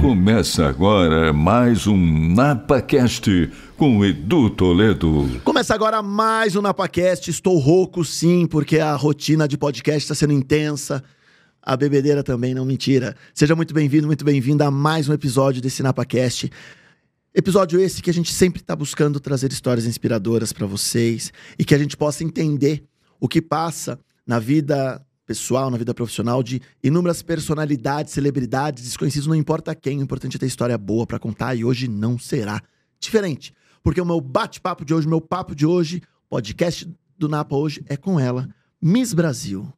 Começa agora mais um NapaCast com Edu Toledo. Começa agora mais um NapaCast. Estou rouco sim, porque a rotina de podcast está sendo intensa. A bebedeira também, não mentira. Seja muito bem-vindo, muito bem-vinda a mais um episódio desse NapaCast. Episódio esse que a gente sempre está buscando trazer histórias inspiradoras para vocês e que a gente possa entender o que passa na vida pessoal, na vida profissional de inúmeras personalidades, celebridades, desconhecidos, não importa quem, o importante é ter história boa para contar e hoje não será diferente. Porque o meu bate-papo de hoje, o meu papo de hoje, podcast do Napa hoje é com ela, Miss Brasil,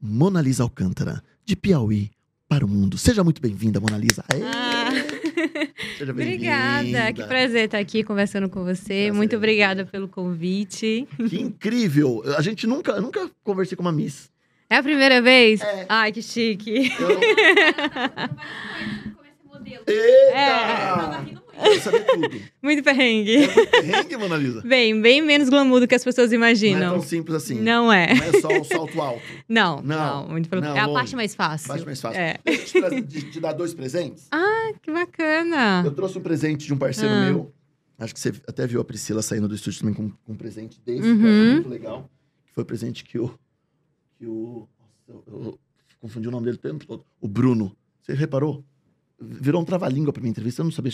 Mona Lisa Alcântara, de Piauí para o mundo. Seja muito bem-vinda, Mona Lisa. Ah. Seja obrigada, que prazer estar aqui conversando com você. Prazer. Muito obrigada pelo convite. Que incrível! A gente nunca, nunca conversei com uma Miss. É a primeira vez? É. Ai, que chique. Eu... Eita! É. Quero saber tudo. Muito perrengue. Rengue, Mona Lisa. Bem, bem menos glamour do que as pessoas Não é imaginam. tão simples assim. Não é. Não é só o salto alto. Não, Não, não, muito pelo não, É a longe. parte mais fácil. Parte mais fácil. É. Deixa eu te, de- te dar dois presentes. Ah, que bacana. Eu trouxe um presente de um parceiro Ah. meu. Acho que você até viu a Priscila saindo do estúdio também com, com um presente desse, que eu Uhum. muito legal. Que foi o presente que o. Que o. Nossa, eu, eu confundi o nome dele o tempo todo. O Bruno. Você reparou? Virou um trava-língua pra minha entrevista, eu não sabia.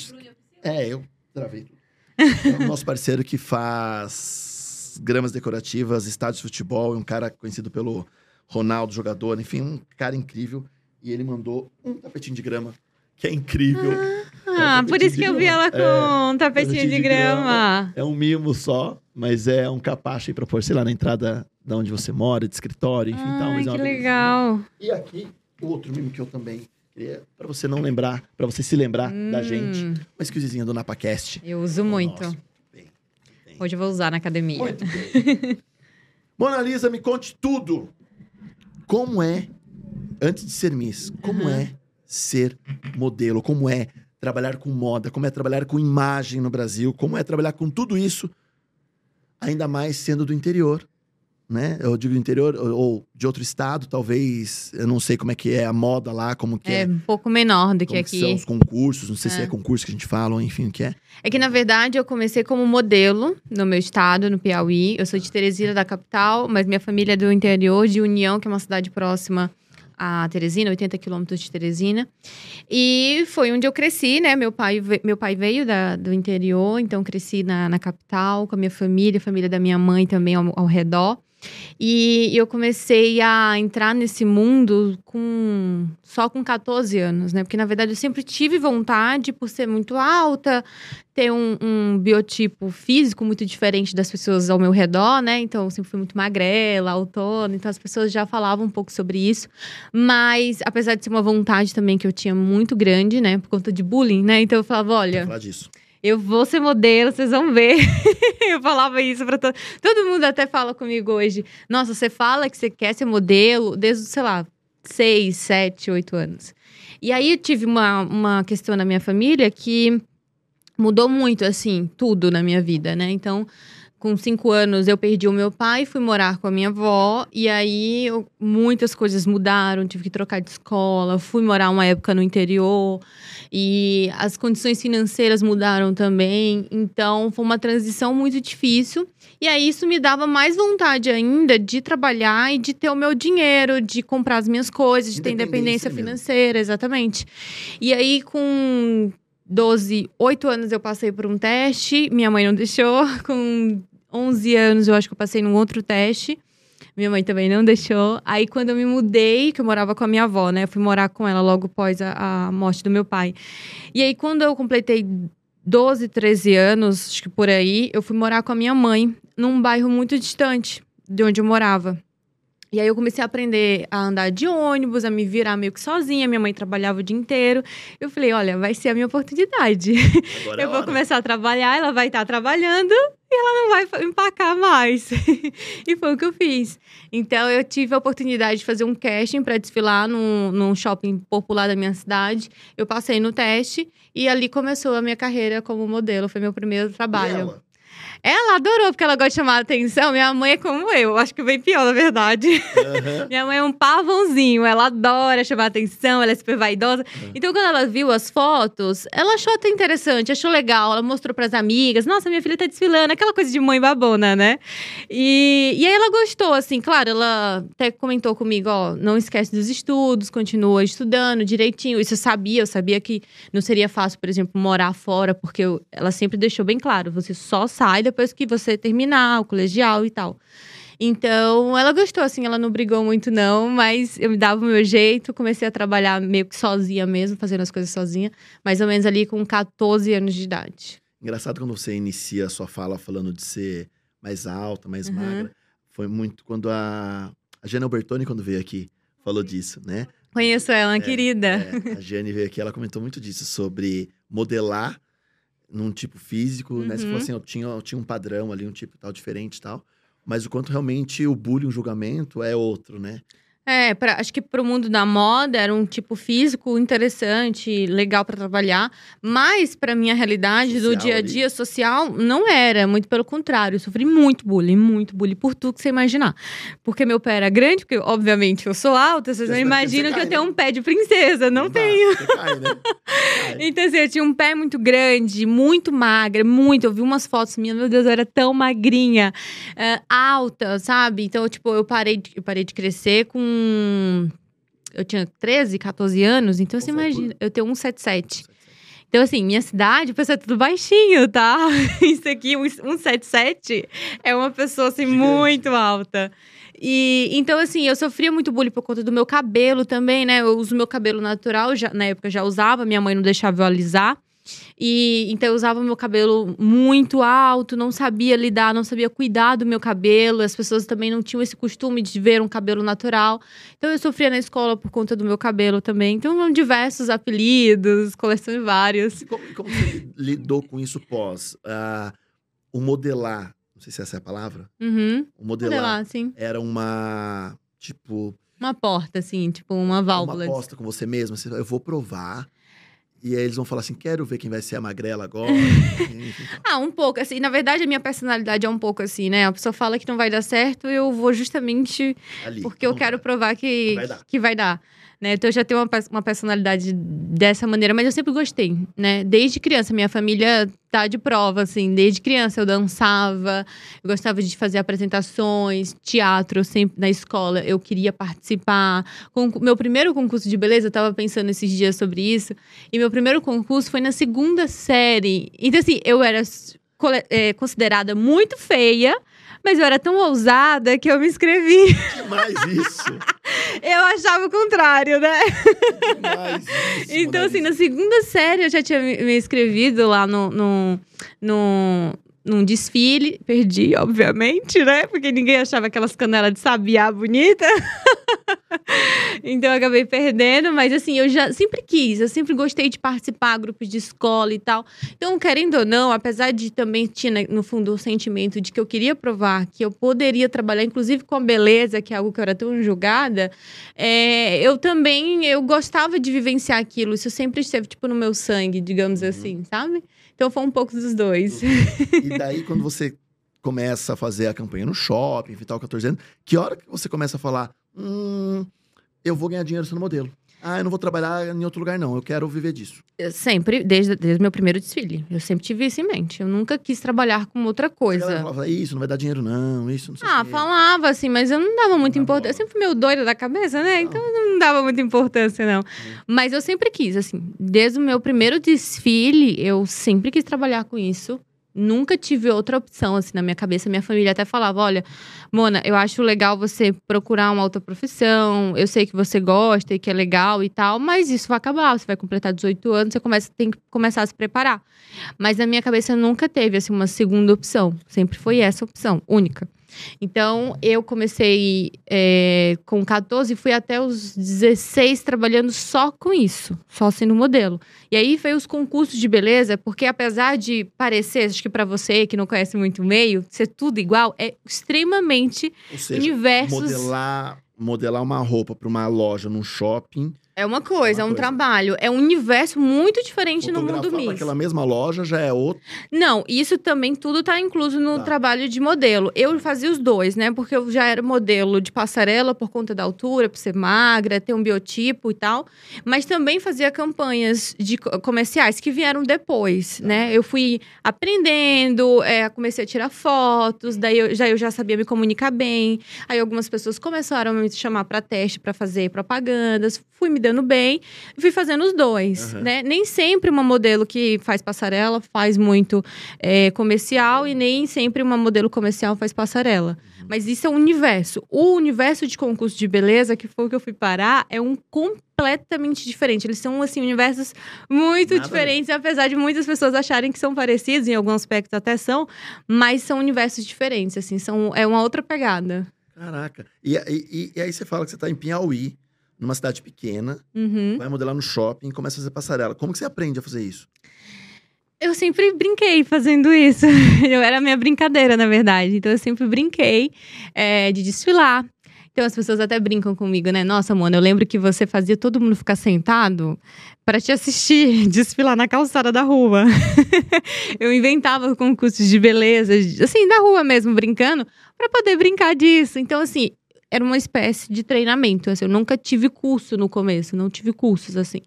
É, eu travei tudo. É o nosso parceiro que faz gramas decorativas, estádios de futebol, é um cara conhecido pelo Ronaldo, jogador, enfim, um cara incrível. E ele mandou um tapetinho de grama, que é incrível. Ah, por tapetinho isso de que eu vi ela com um tapetinho tapetinho de de grama. grama. É um mimo só, mas é um capacho aí pra pôr, sei lá, na entrada da onde você mora, de escritório, enfim, tal. Ai, Mas é que legal. E aqui, outro mimo que eu também queria, pra você não lembrar, pra você se lembrar da gente, Hum, uma squeezezinha do NapaCast. Eu uso muito. Nossa, bem, bem. Hoje eu vou usar na academia. Muito bem. Mona Lisa, me conte tudo. Como é, antes de ser Miss, como Uhum. é ser modelo? Como é trabalhar com moda? Como é trabalhar com imagem no Brasil? Como é trabalhar com tudo isso, ainda mais sendo do interior? Né? Eu digo do interior ou, ou de outro estado, talvez. Eu não sei como é que é a moda lá, como que é. É um pouco menor do que como que aqui. são os concursos, não sei se É. é concurso que a gente fala, ou enfim, o que é. É que, na verdade, eu comecei como modelo no meu estado, no Piauí. Eu sou de Teresina, da capital, mas minha família é do interior, de União, que é uma cidade próxima a Teresina, 80 quilômetros de Teresina. E foi onde eu cresci, né? Meu pai, meu pai veio da- do interior, então cresci na, na capital com a minha família, a família da minha mãe também ao, ao redor. E eu comecei a entrar nesse mundo com só com 14 anos, né? Porque, na verdade, eu sempre tive vontade, por ser muito alta, ter um, um biotipo físico muito diferente das pessoas ao meu redor, né? Então, eu sempre fui muito magrela, autona, então as pessoas já falavam um pouco sobre isso. Mas, apesar de ser uma vontade também que eu tinha muito grande, né? Por conta de bullying, né? Então, eu falava, olha, falar disso. Eu vou ser modelo, vocês vão ver. eu falava isso pra todo... Todo mundo até fala comigo hoje. Nossa, você fala que você quer ser modelo desde, sei lá, seis, sete, oito anos. E aí eu tive uma, uma questão na minha família que mudou muito, assim, tudo na minha vida, né? Então, com cinco anos, eu perdi o meu pai, fui morar com a minha avó. E aí, eu- muitas coisas mudaram, tive que trocar de escola. Fui morar uma época no interior. E as condições financeiras mudaram também. Então, foi uma transição muito difícil. E aí, isso me dava mais vontade ainda de trabalhar e de ter o meu dinheiro, de comprar as minhas coisas, de ter Independência independência mesmo. financeira, exatamente. E aí, com 12, 8 anos, eu passei por um teste. Minha mãe não deixou. Com 11 anos, eu acho que eu passei num outro teste. Minha mãe também não deixou. Aí, quando eu me mudei, que eu morava com a minha avó, né? Eu fui morar com ela logo após a, a morte do meu pai. E aí, quando eu completei 12, 13 anos, acho que por aí, eu fui morar com a minha mãe num bairro muito distante de onde eu morava. E aí eu comecei a aprender a andar de ônibus, a me virar meio que sozinha. Minha mãe trabalhava o dia inteiro. Eu falei, olha, vai ser a minha oportunidade. Agora é eu vou hora. começar a trabalhar, ela vai estar trabalhando e ela não vai empacar mais. e foi o que eu fiz. Então eu tive a oportunidade de fazer um casting para desfilar num, num shopping popular da minha cidade. Eu passei no teste e ali começou a minha carreira como modelo. Foi meu primeiro trabalho. Ela? Adorou, porque ela gosta de chamar a atenção. Minha mãe é como eu, acho que bem pior, na verdade. Aham. Minha mãe é um pavãozinho, ela adora chamar atenção, ela é super vaidosa. Então, quando ela viu as fotos, ela achou até interessante, achou legal. Ela mostrou pras amigas: Nossa, minha filha tá desfilando, aquela coisa de mãe babona, né? E, e aí ela gostou, assim, claro, ela até comentou comigo: Ó, não esquece dos estudos, continua estudando direitinho. Isso eu sabia, eu sabia que não seria fácil, por exemplo, morar fora, porque eu- ela sempre deixou bem claro: você só sai depois que você terminar o colegial e tal. Então, ela gostou, assim, ela não brigou muito, não, mas eu me dava o meu jeito, comecei a trabalhar meio que sozinha mesmo, fazendo as coisas sozinha, mais ou menos ali com 14 anos de idade. Engraçado quando você inicia a sua fala falando de ser mais alta, mais Uhum. magra. Foi muito quando a, a Jane Albertoni, quando veio aqui, falou disso, né? Conheço ela, uma querida. É, a Jane veio aqui, ela comentou muito disso, sobre modelar num tipo físico, né? Você falou Uhum. assim, eu tinha, eu tinha um padrão ali, um tipo tal, diferente e tal. Mas o quanto realmente o bullying, o julgamento é outro, né? É, pra- acho que pro mundo da moda era um tipo físico interessante, legal pra trabalhar, mas pra minha realidade do Social dia a ali. dia social não era, muito pelo contrário, eu sofri muito bullying, muito bullying por tudo que você imaginar. Porque meu pé era grande, porque obviamente eu sou alta, vocês não imaginam que eu tenho um pé de princesa, não tenho. Cai, né? Cai. Então, assim, eu tinha um pé muito grande, muito magra, muito. Eu vi umas fotos minhas, meu Deus, eu era tão magrinha, é, alta, sabe? Então, tipo, eu parei, de, eu parei de crescer com. Eu tinha 13, 14 anos, então você Qual imagina, eu tenho 177. Então, assim, minha cidade, o pessoal é tudo baixinho, tá? Isso aqui, um 177, é uma pessoa, assim, Gigante. muito alta. E então, assim, eu sofria muito bullying por conta do meu cabelo também, né? Eu uso meu cabelo natural, já, na época já usava, minha mãe não deixava eu alisar. E então eu usava meu cabelo muito alto, não sabia lidar, não sabia cuidar do meu cabelo. As pessoas também não tinham esse costume de ver um cabelo natural. Então eu sofria na escola por conta do meu cabelo também. Então eram diversos apelidos, coleções vários. E como, como você lidou com isso pós? Ah, o modelar, não sei se essa é a palavra, Uhum. o modelar lá, assim. era uma, tipo, Uma porta, assim, tipo uma válvula. uma aposta com você mesmo. Você, eu vou provar. E aí eles vão falar assim, quero ver quem vai ser a magrela agora. Enfim. Ah, um pouco, assim. Na verdade, a minha personalidade é um pouco assim, né? A pessoa fala que não vai dar certo, eu vou justamente Ali, porque eu quero provar que Vai dar. que vai dar. Né? Então eu já tenho uma, uma personalidade dessa maneira, mas eu sempre gostei, né? Desde criança, minha família tá de prova, assim. Desde criança eu dançava, eu gostava de fazer apresentações, teatro, sempre na escola eu queria participar. Com meu primeiro concurso de beleza, eu tava pensando esses dias sobre isso, e meu primeiro concurso foi na segunda série. Então assim, eu era é, considerada muito feia, mas eu era tão ousada que eu me inscrevi. Demais isso. Eu achava o contrário, né? Demais isso. Então, assim, na segunda série eu já tinha me me inscrevido lá no, no, no, num desfile. Perdi, obviamente, né? Porque ninguém achava aquelas canelas de sabiá bonita. então eu acabei perdendo, mas assim, eu já sempre quis, eu sempre gostei de participar, grupos de escola e tal. Então, querendo ou não, apesar de também tinha né, no fundo o sentimento de que eu queria provar que eu poderia trabalhar, inclusive com a beleza, que é algo que eu era tão julgada, é, eu também eu gostava de vivenciar aquilo. Isso sempre esteve tipo no meu sangue, digamos assim, sabe? Então foi um pouco dos dois. E daí, quando você começa a fazer a campanha no shopping, tal, 14 anos, que hora que você começa a falar, hum, eu vou ganhar dinheiro sendo modelo? Ah, eu não vou trabalhar em outro lugar, não. Eu quero viver disso. Eu sempre, desde, desde o meu primeiro desfile, eu sempre tive isso em mente. Eu nunca quis trabalhar com outra coisa. falava, isso não vai dar dinheiro, não. Isso não sei Ah, falava assim, mas eu não dava muita importância. Eu sempre fui meio doida da cabeça, né? Então eu não dava muita importância, não. Mas eu sempre quis, assim. Desde o meu primeiro desfile, eu sempre quis trabalhar com isso. Nunca tive outra opção, assim, na minha cabeça. Minha família até falava: olha, Mona, eu acho legal você procurar uma outra profissão. Eu sei que você gosta e que é legal e tal, mas isso vai acabar. Você vai completar 18 anos, você começa, tem que começar a se preparar. Mas na minha cabeça nunca teve, assim, uma segunda opção. Sempre foi essa opção, única. Então, eu comecei é, com 14 e fui até os 16 trabalhando só com isso, só sendo modelo. E aí veio os concursos de beleza, porque apesar de parecer, acho que pra você que não conhece muito o meio, ser tudo igual, é extremamente Ou seja, universos. modelar, modelar uma roupa para uma loja num shopping É uma coisa, é uma um coisa. trabalho. É um universo muito diferente no mundo mix. naquela mesma loja já é outro. Não, isso também tudo tá incluso no Tá. trabalho de modelo. Eu fazia os dois, né? Porque eu já era modelo de passarela por conta da altura, por ser magra, ter um biotipo e tal. Mas também fazia campanhas de co- comerciais que vieram depois, Tá. né? Eu fui aprendendo, é, comecei a tirar fotos, daí eu já, eu já sabia me comunicar bem. Aí algumas pessoas começaram a me chamar para teste, para fazer propagandas. Fui me dando bem, fui fazendo os dois, Aham. né? Nem sempre uma modelo que faz passarela faz muito é, comercial e nem sempre uma modelo comercial faz passarela. Mas isso é um universo. O universo de concurso de beleza, que foi o que eu fui parar, é um completamente diferente. Eles são, assim, universos muito Nada diferentes, apesar de muitas pessoas acharem que são parecidos, em alguns aspectos até são, mas são universos diferentes, assim, são, é uma outra pegada. Caraca. E, e- e aí você fala que você tá em Piauí, numa cidade pequena, Uhum. vai modelar no shopping e começa a fazer passarela. Como que você aprende a fazer isso? Eu sempre brinquei fazendo isso. Eu era a minha brincadeira, na verdade. Então eu sempre brinquei é, de desfilar. Então as pessoas até brincam comigo, né? Nossa, Mona, eu lembro que você fazia todo mundo ficar sentado para te assistir desfilar na calçada da rua. eu inventava concursos de beleza, assim, da rua mesmo, brincando, para poder brincar disso. Então, assim, era uma espécie de treinamento. Assim, eu nunca tive curso no começo, não tive cursos assim.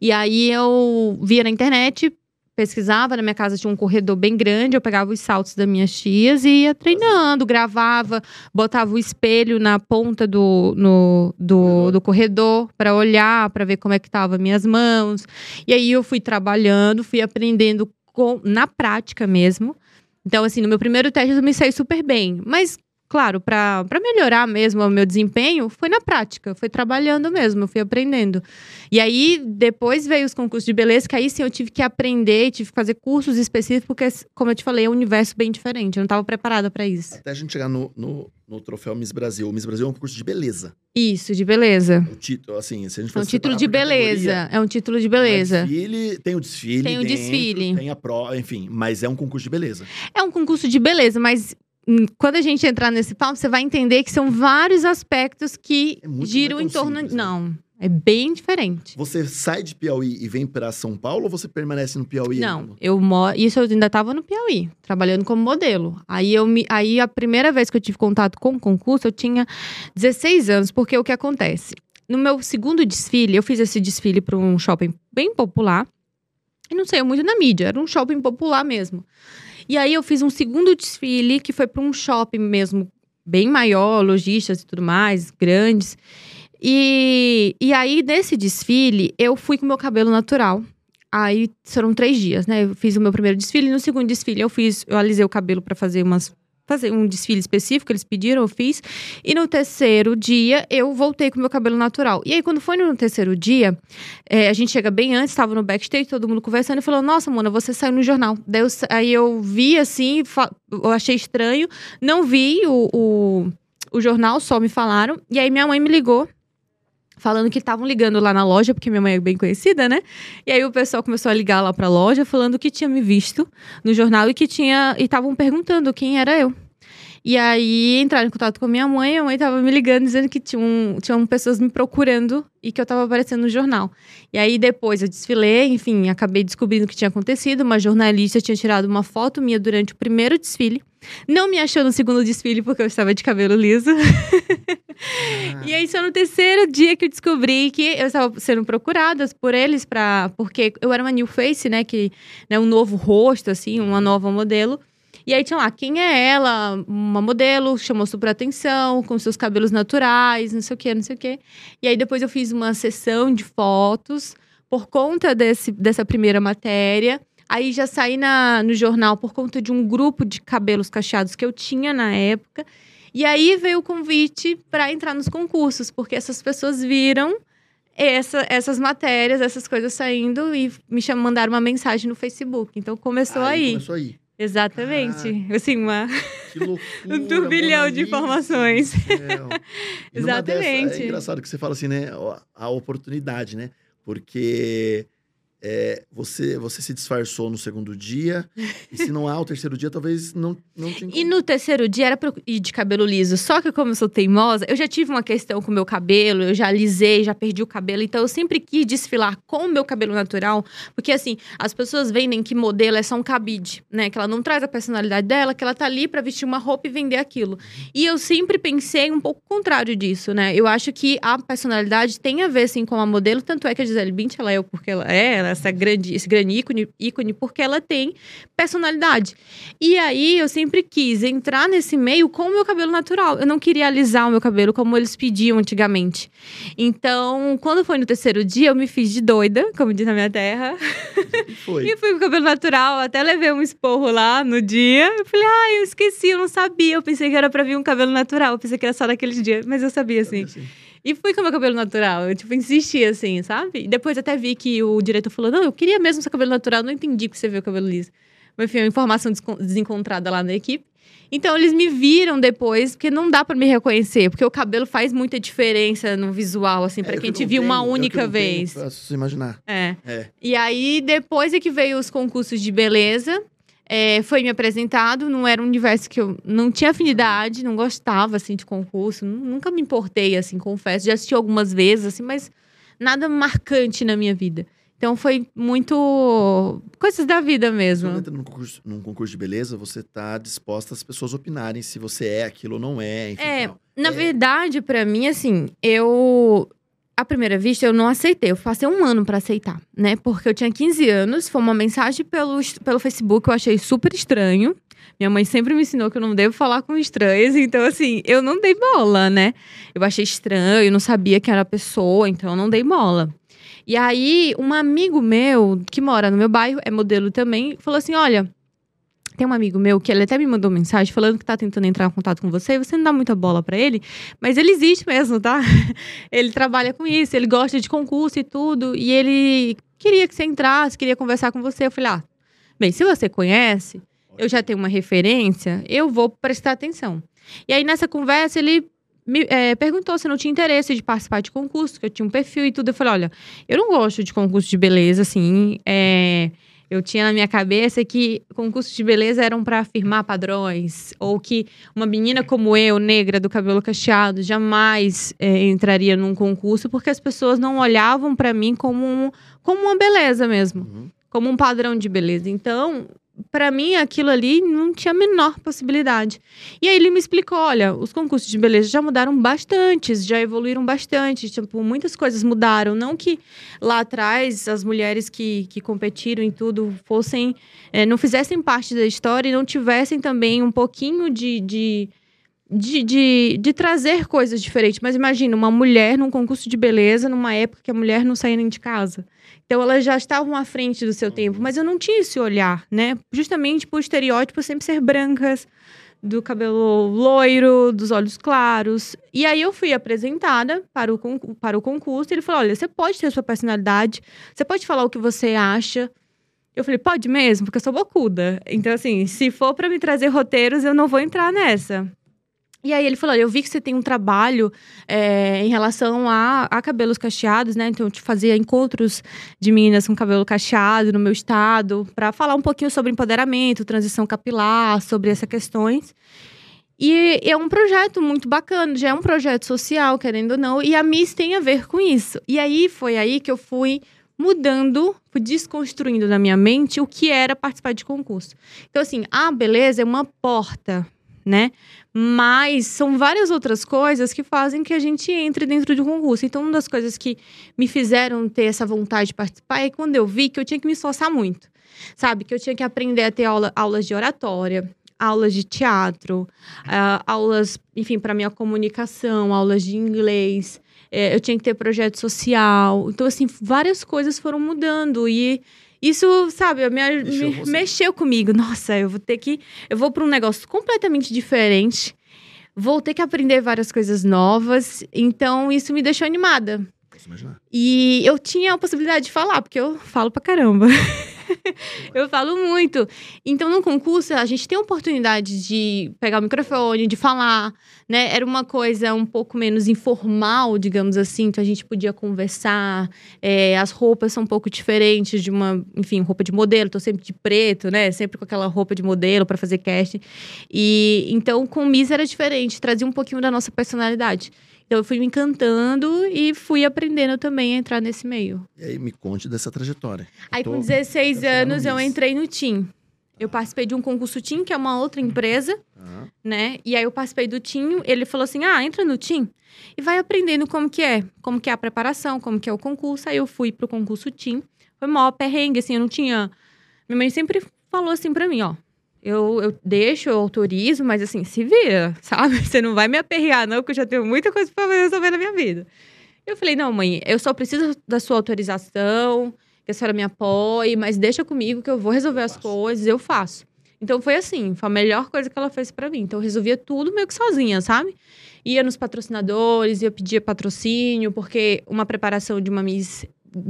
E aí eu via na internet, pesquisava, na minha casa tinha um corredor bem grande, eu pegava os saltos das minhas tias e ia treinando, gravava, botava o espelho na ponta do, no, do, do corredor para olhar, para ver como é que estavam minhas mãos. E aí eu fui trabalhando, fui aprendendo com, na prática mesmo. Então, assim, no meu primeiro teste eu me saí super bem. Mas, claro, para melhorar mesmo o meu desempenho, foi na prática, foi trabalhando mesmo, eu fui aprendendo. E aí, depois veio os concursos de beleza, que aí sim eu tive que aprender, tive que fazer cursos específicos, porque, como eu te falei, é um universo bem diferente. Eu não estava preparada para isso. Até a gente chegar no, no, no troféu Miss Brasil. O Miss Brasil é um concurso de beleza. Isso, de beleza. O título, assim, se a gente É um título de beleza. É um título de é beleza. desfile, tem o desfile. Tem o dentro, desfile. Tem a prova, enfim. Mas é um concurso de beleza. É um concurso de beleza, mas quando a gente entrar nesse papo, você vai entender que são vários aspectos que É giram em torno. simples, né? Não, é bem diferente. Você sai de Piauí e vem pra São Paulo ou você permanece no Piauí? Não, ainda? eu moro. Isso eu ainda estava no Piauí, trabalhando como modelo. Aí eu me. Aí a primeira vez que eu tive contato com o concurso, eu tinha 16 anos, porque o que acontece? No meu segundo desfile, eu fiz esse desfile para um shopping bem popular. E não saiu muito na mídia, era um shopping popular mesmo. E aí eu fiz um segundo desfile que foi para um shopping mesmo bem maior, lojistas e tudo mais, grandes. E, e aí, nesse desfile, eu fui com meu cabelo natural. Aí foram três dias, né? Eu fiz o meu primeiro desfile. No segundo desfile, eu fiz, eu alisei o cabelo para fazer umas. Fazer um desfile específico, eles pediram, eu fiz. E no terceiro dia, eu voltei com meu cabelo natural. E aí, quando foi no terceiro dia, é, a gente chega bem antes, estava no backstage, todo mundo conversando, e falou: Nossa, Mona, você saiu no jornal. Daí eu, aí eu vi assim, eu achei estranho, não vi o, o, o jornal, só me falaram. E aí minha mãe me ligou. Falando que estavam ligando lá na loja, porque minha mãe é bem conhecida, né? E aí o pessoal começou a ligar lá pra loja, falando que tinha me visto no jornal e que tinha. E estavam perguntando quem era eu. E aí entraram em contato com a minha mãe, a mãe tava me ligando dizendo que tinham, tinham pessoas me procurando e que eu tava aparecendo no jornal. E aí depois eu desfilei, enfim, acabei descobrindo o que tinha acontecido. Uma jornalista tinha tirado uma foto minha durante o primeiro desfile. Não me achou no segundo desfile porque eu estava de cabelo liso. E aí, só no terceiro dia que eu descobri que eu estava sendo procurada por eles para porque eu era uma new face, né, que né, um novo rosto assim, uma nova modelo. E aí tinha lá, quem é ela? Uma modelo, chamou super atenção, com seus cabelos naturais, não sei o quê, não sei o quê. E aí depois eu fiz uma sessão de fotos por conta desse, dessa primeira matéria. Aí já saí na, no jornal por conta de um grupo de cabelos cacheados que eu tinha na época. E aí veio o convite para entrar nos concursos, porque essas pessoas viram essa- essas matérias, essas coisas saindo e me cham- mandaram uma mensagem no Facebook. Então começou aí. Começou aí. Exatamente. Assim, uma. Loucura. Um turbilhão de informações. do céu. E numa dessa, Exatamente. é engraçado que você fala assim, né? A oportunidade, né? Porque é, você, você se disfarçou no segundo dia. e se não há o terceiro dia, talvez não, não te E no terceiro dia era pra eu ir de cabelo liso. Só que como eu sou teimosa, eu já tive uma questão com o meu cabelo, eu já alisei, já perdi o cabelo. Então eu sempre quis desfilar com o meu cabelo natural. Porque assim, as pessoas vendem que modelo é só um cabide, né? Que ela não traz a personalidade dela, que ela tá ali pra vestir uma roupa e vender aquilo. E eu sempre pensei um pouco contrário disso, né? Eu acho que a personalidade tem a ver, assim, com a modelo. Tanto é que a Gisele Bündchen, ela é o porque ela é, ela é essa grande, esse grande ícone, ícone, porque ela tem personalidade. E aí eu sempre quis entrar nesse meio com o meu cabelo natural. Eu não queria alisar o meu cabelo como eles pediam antigamente. Então, quando foi no terceiro dia, eu me fiz de doida, como diz na minha terra. E foi. E fui com o cabelo natural, até levei um esporro lá no dia. Eu falei, ai, eu esqueci, eu não sabia. Eu pensei que era pra vir um cabelo natural. Eu pensei que era só naqueles dias, mas eu sabia, assim. Assim. E fui com o meu cabelo natural. Eu, tipo, insisti, assim, sabe? E depois até vi que o diretor falou: não, eu queria mesmo seu cabelo natural, não entendi que você viu o cabelo liso. Mas enfim, uma informação desencontrada lá na equipe. Então, eles me viram depois, porque não dá pra me reconhecer, porque o cabelo faz muita diferença no visual, assim, É, pra eu quem que te viu uma tenho, que única tenho vez. Pra você imaginar. É. É. E aí, depois é que veio os concursos de beleza. É, foi me apresentado, não era um universo que eu não tinha afinidade, não gostava, assim, de concurso. nu- Nunca me importei, assim, confesso. Já assisti algumas vezes, assim, mas nada marcante na minha vida. Então, foi muito... Coisas da vida Quando mesmo. entra num concurso, num concurso de beleza, você tá disposta às pessoas opinarem se você é aquilo ou não é, enfim. É, tal. Na É. verdade, pra mim, assim, eu. À primeira vista, eu não aceitei. Eu passei um ano pra aceitar, né? Porque eu tinha 15 anos. Foi uma mensagem pelo, pelo Facebook eu achei super estranho. Minha mãe sempre me ensinou que eu não devo falar com estranhos. Então, assim, eu não dei bola, né? Eu achei estranho, eu não sabia quem era a pessoa, então eu não dei bola. E aí, um amigo meu, que mora no meu bairro, é modelo também, falou assim: olha. Tem um amigo meu que ele até me mandou mensagem falando que tá tentando entrar em contato com você, você não dá muita bola pra ele, mas ele existe mesmo, tá? Ele trabalha com isso, ele gosta de concurso e tudo, e ele queria que você entrasse, queria conversar com você. Eu falei: "Ah, bem, se você conhece, eu já tenho uma referência, eu vou prestar atenção". E aí nessa conversa ele me eh, perguntou se não tinha interesse de participar de concurso, que eu tinha um perfil e tudo. Eu falei: "Olha, eu não gosto de concurso de beleza assim, é eu tinha na minha cabeça que concursos de beleza eram para afirmar padrões, ou que uma menina como eu, negra, do cabelo cacheado, jamais eh, entraria num concurso, porque as pessoas não olhavam para mim como, um- como uma beleza mesmo, Uhum. como um padrão de beleza. Então, para mim, aquilo ali não tinha a menor possibilidade. E aí ele me explicou: olha, os concursos de beleza já mudaram bastante, já evoluíram bastante. Tipo, muitas coisas mudaram. Não que lá atrás as mulheres que, que competiram em tudo fossem. eh, não fizessem parte da história e não tivessem também um pouquinho de. de de, de, de trazer coisas diferentes. Mas imagina, uma mulher num concurso de beleza, numa época que a mulher não saía nem de casa. Então elas já estavam à frente do seu tempo, mas eu não tinha esse olhar, né? Justamente por estereótipo sempre ser brancas, do cabelo loiro, dos olhos claros. E aí eu fui apresentada para o, para o concurso e ele falou: olha, você pode ter a sua personalidade, você pode falar o que você acha. Eu falei, pode mesmo, porque eu sou bocuda. Então, assim, se for para me trazer roteiros, eu não vou entrar nessa. E aí ele falou: olha, eu vi que você tem um trabalho é, em relação a, a cabelos cacheados, né? Então eu te fazia encontros de meninas com cabelo cacheado no meu estado, para falar um pouquinho sobre empoderamento, transição capilar, sobre essas questões. E é um projeto muito bacana, já é um projeto social, querendo ou não, e a Miss tem a ver com isso. E aí foi aí que eu fui mudando, fui desconstruindo na minha mente o que era participar de concurso. Então, assim, a beleza é uma porta, né? Mas são várias outras coisas que fazem que a gente entre dentro de um concurso. Então, uma das coisas que me fizeram ter essa vontade de participar é quando eu vi que eu tinha que me esforçar muito. Sabe? Que eu tinha que aprender a ter aula- aulas de oratória, aulas de teatro, ah, aulas, enfim, para minha comunicação, aulas de inglês. Eh, eu tinha que ter projeto social. Então, assim, várias coisas foram mudando. E isso, sabe, me, me- mexeu comigo. Nossa, eu vou ter que. Eu vou para um negócio completamente diferente. Vou ter que aprender várias coisas novas. Então, isso me deixou animada. Posso imaginar. E eu tinha a possibilidade de falar, porque eu falo pra caramba. eu falo muito. Então, no concurso, a gente tem a oportunidade de pegar o microfone, de falar, né? Era uma coisa um pouco menos informal, digamos assim, então a gente podia conversar. É, as roupas são um pouco diferentes de uma, enfim, roupa de modelo. Tô sempre de preto, né? Sempre com aquela roupa de modelo para fazer casting. E então, com o Miss era diferente, trazia um pouquinho da nossa personalidade. Então eu fui me encantando e fui aprendendo também a entrar nesse meio. E aí me conte dessa trajetória. Aí Tô- com 16 quero chegar no anos eu entrei no TIM. Eu participei de um concurso TIM, que é uma outra empresa, Ah, né? E aí eu participei do TIM, ele falou assim: "Ah, entra no TIM e vai aprendendo como que é, como que é a preparação, como que é o concurso". Aí eu fui pro concurso TIM. Foi maior perrengue assim, eu não tinha Minha mãe sempre falou assim pra mim, ó: eu, eu deixo, eu autorizo, mas assim, se vira, sabe? Você não vai me aperrear, não, porque eu já tenho muita coisa pra resolver na minha vida. Eu falei, não, mãe, eu só preciso da sua autorização, que a senhora me apoie, mas deixa comigo que eu vou resolver as coisas, eu faço. Então foi assim, foi a melhor coisa que ela fez pra mim. Então eu resolvia tudo meio que sozinha, sabe? Ia nos patrocinadores, ia pedir patrocínio, porque uma preparação de uma Miss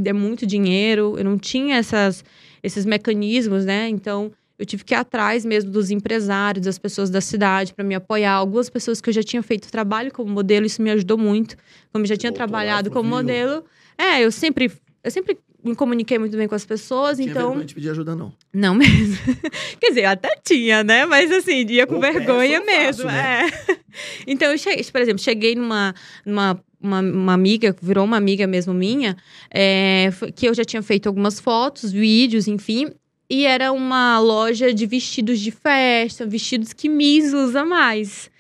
é muito dinheiro, eu não tinha essas, esses mecanismos, né? Então eu tive que ir atrás mesmo dos empresários, das pessoas da cidade para me apoiar. Algumas pessoas que eu já tinha feito trabalho como modelo, isso me ajudou muito. Como eu já tinha Voltou trabalhado como viu? modelo, é, eu sempre, eu sempre me comuniquei muito bem com as pessoas, tinha então vergonha de pedir ajuda, não. não mesmo. Quer dizer, eu até tinha, né? Mas assim, ia com Ou vergonha mesmo. faço, né? é. Então, eu cheguei, por exemplo, cheguei numa. numa uma, uma amiga, virou uma amiga mesmo minha, é, que eu já tinha feito algumas fotos, vídeos, enfim. E era uma loja de vestidos de festa, vestidos que Miss usa mais.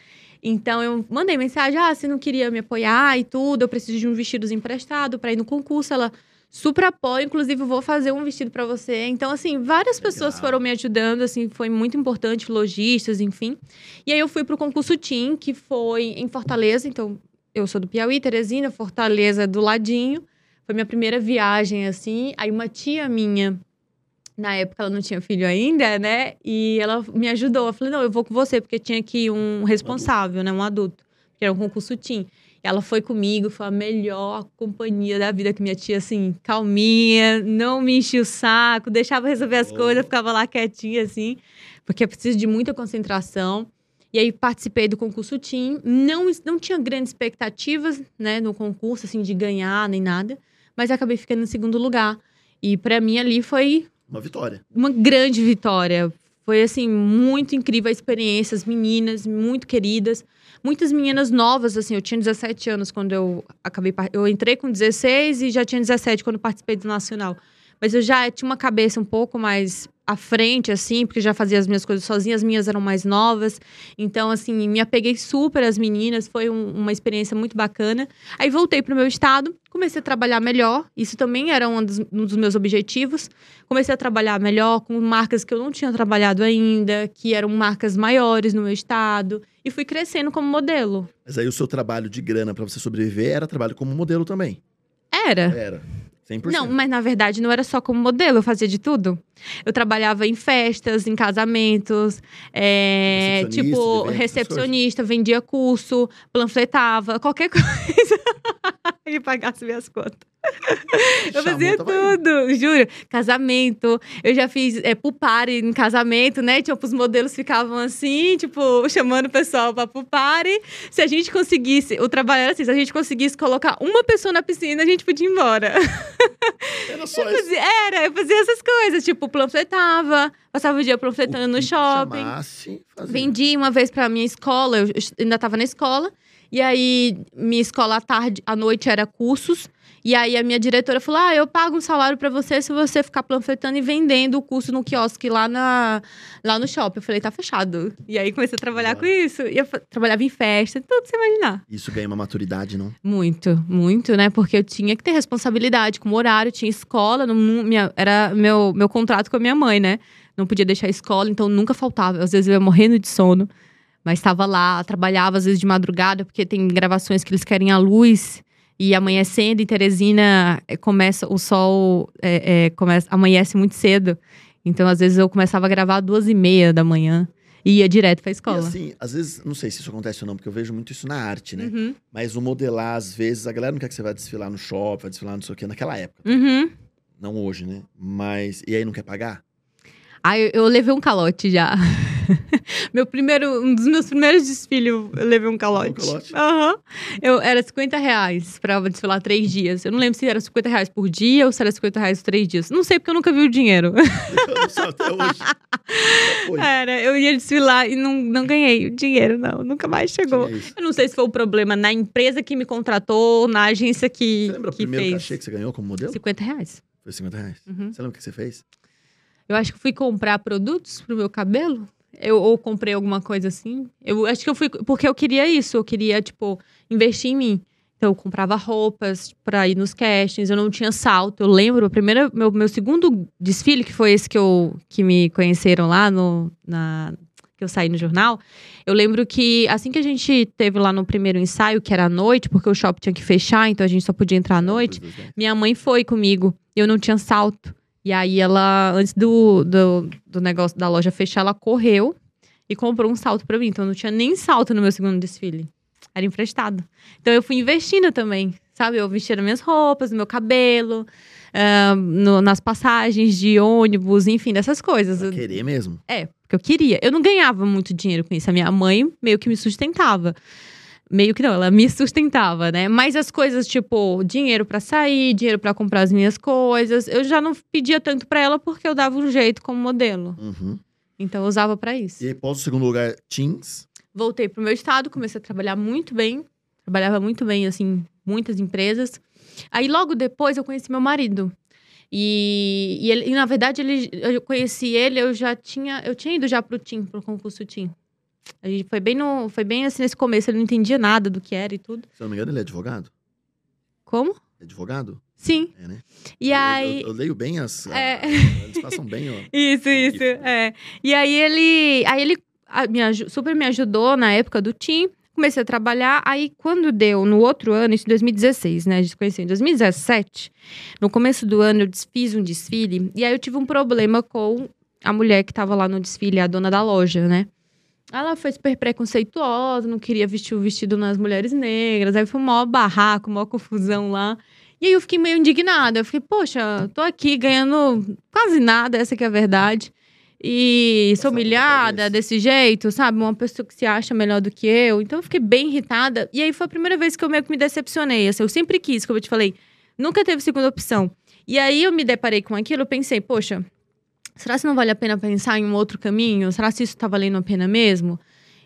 Então eu mandei mensagem: ah, você não queria me apoiar e tudo, eu preciso de um vestidos emprestado para ir no concurso. Ela super apoia, inclusive vou fazer um vestido para você. Então, assim, várias pessoas Legal. foram me ajudando, assim, foi muito importante, lojistas, enfim. E aí eu fui pro concurso TIM, que foi em Fortaleza, então eu sou do Piauí, Teresina, Fortaleza do ladinho. Foi minha primeira viagem, assim. Aí uma tia minha, na época ela não tinha filho ainda, né? E ela me ajudou. Eu falei, não, eu vou com você, porque tinha que um responsável, né? Um adulto. Que era um concurso TIM. E ela foi comigo, foi a melhor companhia da vida que minha tia, assim, calminha, não me enchia o saco, deixava resolver as Oh. coisas, ficava lá quietinha, assim, porque eu preciso de muita concentração. E aí participei do concurso TIM. Não, não tinha grandes expectativas, né, no concurso, assim, de ganhar nem nada. Mas acabei ficando em segundo lugar. E pra mim ali foi Uma vitória. uma grande vitória. Foi, assim, muito incrível a experiência. As meninas, muito queridas. Muitas meninas novas, assim. Eu tinha 17 anos quando eu acabei... Eu entrei com 16 e já tinha 17 quando participei do Nacional. Mas eu já tinha uma cabeça um pouco mais à frente, assim, porque já fazia as minhas coisas sozinha. As minhas eram mais novas. Então, assim, me apeguei super às meninas. Foi um- uma experiência muito bacana. Aí voltei pro meu estado. Comecei a trabalhar melhor. Isso também era um dos, um dos meus objetivos comecei a trabalhar melhor com marcas que eu não tinha trabalhado ainda, que eram marcas maiores no meu estado, e fui crescendo como modelo. Mas aí o seu trabalho de grana pra você sobreviver era trabalho como modelo também. Era. Era. 100%. Não, mas na verdade não era só como modelo, eu fazia de tudo. Eu trabalhava em festas, em casamentos, é, Recepcionista tipo, recepcionista, vendia curso, panfletava, qualquer coisa. e pagasse minhas contas. Eu Chamou, fazia tava aí. tudo, juro. Casamento. Eu já fiz é, party em casamento, né? Tipo, os modelos ficavam assim, tipo, chamando o pessoal pra party. Se a gente conseguisse, o trabalho era assim, se a gente conseguisse colocar uma pessoa na piscina, a gente podia ir embora. Era só Eu isso. fazia- Era, eu fazia essas coisas, tipo, panfletava, passava o dia panfletando no shopping. Chamasse, fazia. Vendi uma vez pra minha escola, eu ainda tava na escola. E aí, minha escola à tarde, à noite era cursos. E aí, a minha diretora falou: Ah, eu pago um salário pra você se você ficar panfletando e vendendo o curso no quiosque lá, na, lá no shopping. Eu falei: Tá fechado. E aí, comecei a trabalhar com isso. E eu trabalhava em festa, tudo que você imaginar. Isso ganha uma maturidade, não? Muito, muito, né? Porque eu tinha que ter responsabilidade com o horário, tinha escola, não- minha, era meu, meu contrato com a minha mãe, né? Não podia deixar a escola, então nunca faltava. Às vezes eu ia morrendo de sono, mas estava lá, trabalhava às vezes de madrugada, porque tem gravações que eles querem a luz. E amanhecendo em Teresina, eh, começa o sol é, é, começa, amanhece muito cedo. Então, às vezes, eu começava a gravar às duas e meia da manhã e ia direto pra E escola. assim, às vezes, não sei se isso acontece ou não, porque eu vejo muito isso na arte, né? Uhum, Mas o modelar, às vezes, a galera não quer que você vá desfilar no shopping, vai desfilar não sei o quê, naquela época. uhum. Não hoje, né? Mas. E aí não quer pagar? Ah, eu, eu levei um calote já. Meu primeiro, um dos meus primeiros desfiles, eu levei um calote. Um calote? Aham. Eu, era 50 reais pra desfilar três dias. Eu não lembro se era 50 reais por dia ou se era 50 reais por três dias. Não sei, porque eu nunca vi o dinheiro. Eu não sei até hoje. Já foi. Era, eu ia desfilar e não, não ganhei o dinheiro, não. Nunca mais chegou. Eu não sei se foi o problema na empresa que me contratou ou na agência que, Você lembra o que primeiro fez. cachê que você ganhou como modelo? 50 reais. Foi 50 reais. Uhum. Você lembra o que você fez? Eu acho que fui comprar produtos pro meu cabelo. Eu, ou comprei alguma coisa assim. Eu acho que eu fui. Porque eu queria isso. Eu queria, tipo, investir em mim. Então, eu comprava roupas pra ir nos castings. Eu não tinha salto. Eu lembro, a primeira, meu, meu segundo desfile, que foi esse que, eu, que me conheceram lá no. Na, que eu saí no jornal. Eu lembro que assim que a gente teve lá no primeiro ensaio, que era à noite, porque o shopping tinha que fechar, então a gente só podia entrar à noite. Minha mãe foi comigo. Eu não tinha salto. E aí ela, antes do, do, do negócio da loja fechar, ela correu e comprou um salto pra mim. Então eu não tinha nem salto no meu segundo desfile. Era emprestado. Então eu fui investindo também. Sabe? Eu vestia minhas roupas, meu cabelo, ah, no- nas passagens de ônibus, enfim, dessas coisas. Pra querer mesmo. É, porque eu queria. Eu não ganhava muito dinheiro com isso. A minha mãe meio que me sustentava. Meio que não, ela me sustentava, né? Mas as coisas, tipo, dinheiro pra sair, dinheiro pra comprar as minhas coisas, eu já não pedia tanto pra ela porque eu dava um jeito como modelo. Uhum. Então eu usava pra isso. E aí, pós o segundo lugar, Teams. Voltei pro meu estado, comecei a trabalhar muito bem. Trabalhava muito bem, assim, muitas empresas. Aí logo depois eu conheci meu marido. E, e, ele- e, na verdade ele, eu conheci ele, eu já tinha, eu tinha ido já pro TIM, pro concurso TIM. A gente foi bem no, foi bem assim nesse começo, ele não entendia nada do que era e tudo. Se eu não me engano, ele é advogado? Como? É advogado? Sim. É, né? E Eu- aí Eu, eu leio bem as. a- É. eles passam bem, ó. Isso, isso, é. E aí ele, aí ele ah, me super me ajudou na época do TIM. Comecei a trabalhar, aí quando deu, no outro ano, isso em 2016, né? A gente se conheceu em 2017. No começo do ano, eu fiz um desfile. E aí eu tive um problema com a mulher que tava lá no desfile, a dona da loja, né? Ela foi super preconceituosa, não queria vestir o vestido nas mulheres negras. Aí foi um maior barraco, maior confusão lá. E aí eu fiquei meio indignada. Eu fiquei, poxa, tô aqui ganhando quase nada, essa que é a verdade. E sou na humilhada desse jeito, sabe? Uma pessoa que se acha melhor do que eu. Então eu fiquei bem irritada. E aí foi a primeira vez que eu meio que me decepcionei. Assim, eu sempre quis, como eu te falei, nunca teve segunda opção. E aí eu me deparei com aquilo, eu pensei, poxa, será que não vale a pena pensar em um outro caminho? Será que isso tá valendo a pena mesmo?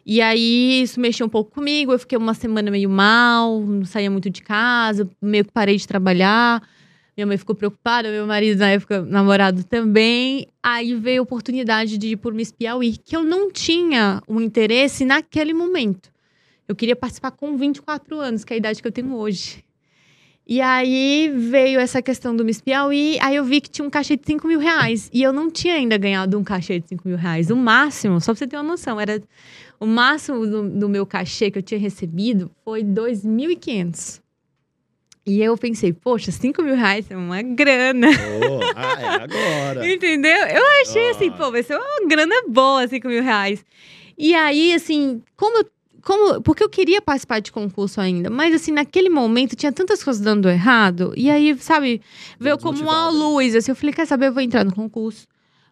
E aí isso mexeu um pouco comigo, eu fiquei uma semana meio mal, não saía muito de casa, meio que parei de trabalhar. Minha mãe ficou preocupada, meu marido na época, namorado também. Aí veio a oportunidade de ir por Miss Piauí, que eu não tinha um interesse naquele momento. Eu queria participar com 24 anos, que é a idade que eu tenho hoje. E aí veio essa questão do Miss Piauí, aí eu vi que tinha um cachê de 5 mil reais. E eu não tinha ainda ganhado um cachê de 5 mil reais. O máximo, só pra você ter uma noção, era o máximo do, do meu cachê que eu tinha recebido foi 2.500. E eu pensei, poxa, 5 mil reais é uma grana. Oh, ah, é agora. Entendeu? Eu achei assim, Ah. pô, vai ser uma grana boa, 5 mil reais. E aí, assim, como eu. Como, porque eu queria participar de concurso ainda, mas assim, naquele momento tinha tantas coisas dando errado, e aí, sabe, veio como uma luz, assim, eu falei, quer saber, eu vou entrar no concurso,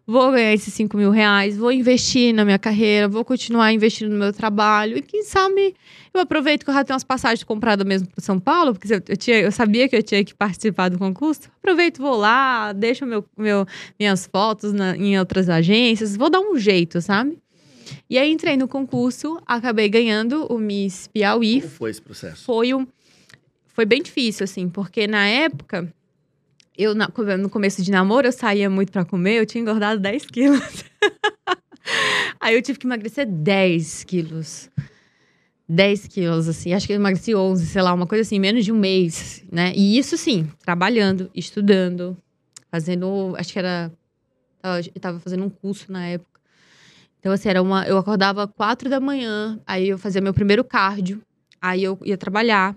vou ganhar esses 5 mil reais, vou investir na minha carreira, vou continuar investindo no meu trabalho, e quem sabe eu aproveito que eu já tenho umas passagens compradas mesmo para São Paulo, porque eu, eu, tinha, eu sabia que eu tinha que participar do concurso. Aproveito, vou lá, deixo meu, meu, minhas fotos na- em outras agências, vou dar um jeito, sabe? E aí entrei no concurso, acabei ganhando o Miss Piauí. Como foi esse processo? Foi um. Foi bem difícil, assim, porque na época, eu no começo de namoro, eu saía muito pra comer, eu tinha engordado 10 quilos. aí eu tive que emagrecer 10 quilos. 10 quilos, assim. Acho que eu emagreci 11, sei lá, uma coisa assim, menos de um mês, né? E isso, sim, trabalhando, estudando, fazendo. Acho que era. Eu tava fazendo um curso na época. Então, assim, era uma. Eu acordava quatro da manhã, aí eu fazia meu primeiro cardio, aí eu ia trabalhar.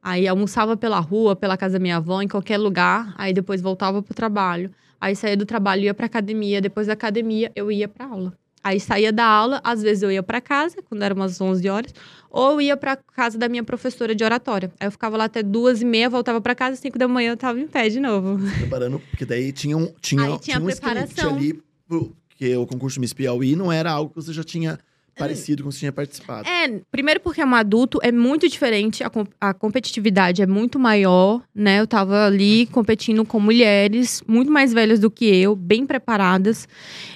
Aí almoçava pela rua, pela casa da minha avó, em qualquer lugar. Aí depois voltava pro trabalho. Aí saía do trabalho, ia pra academia. Depois da academia, eu ia pra aula. Aí saía da aula, às vezes eu ia para casa, quando era umas 11 horas, ou ia para casa da minha professora de oratória. Aí eu ficava lá até duas e meia, voltava para casa, cinco da manhã eu tava em pé de novo. Preparando, porque daí tinha um, tinha, Aí tinha um preparação. ali, pro- porque o concurso Miss Piauí não era algo que você já tinha parecido com você tinha participado. É, primeiro porque é um adulto, é muito diferente, a, a competitividade é muito maior, né? Eu tava ali competindo com mulheres muito mais velhas do que eu, bem preparadas.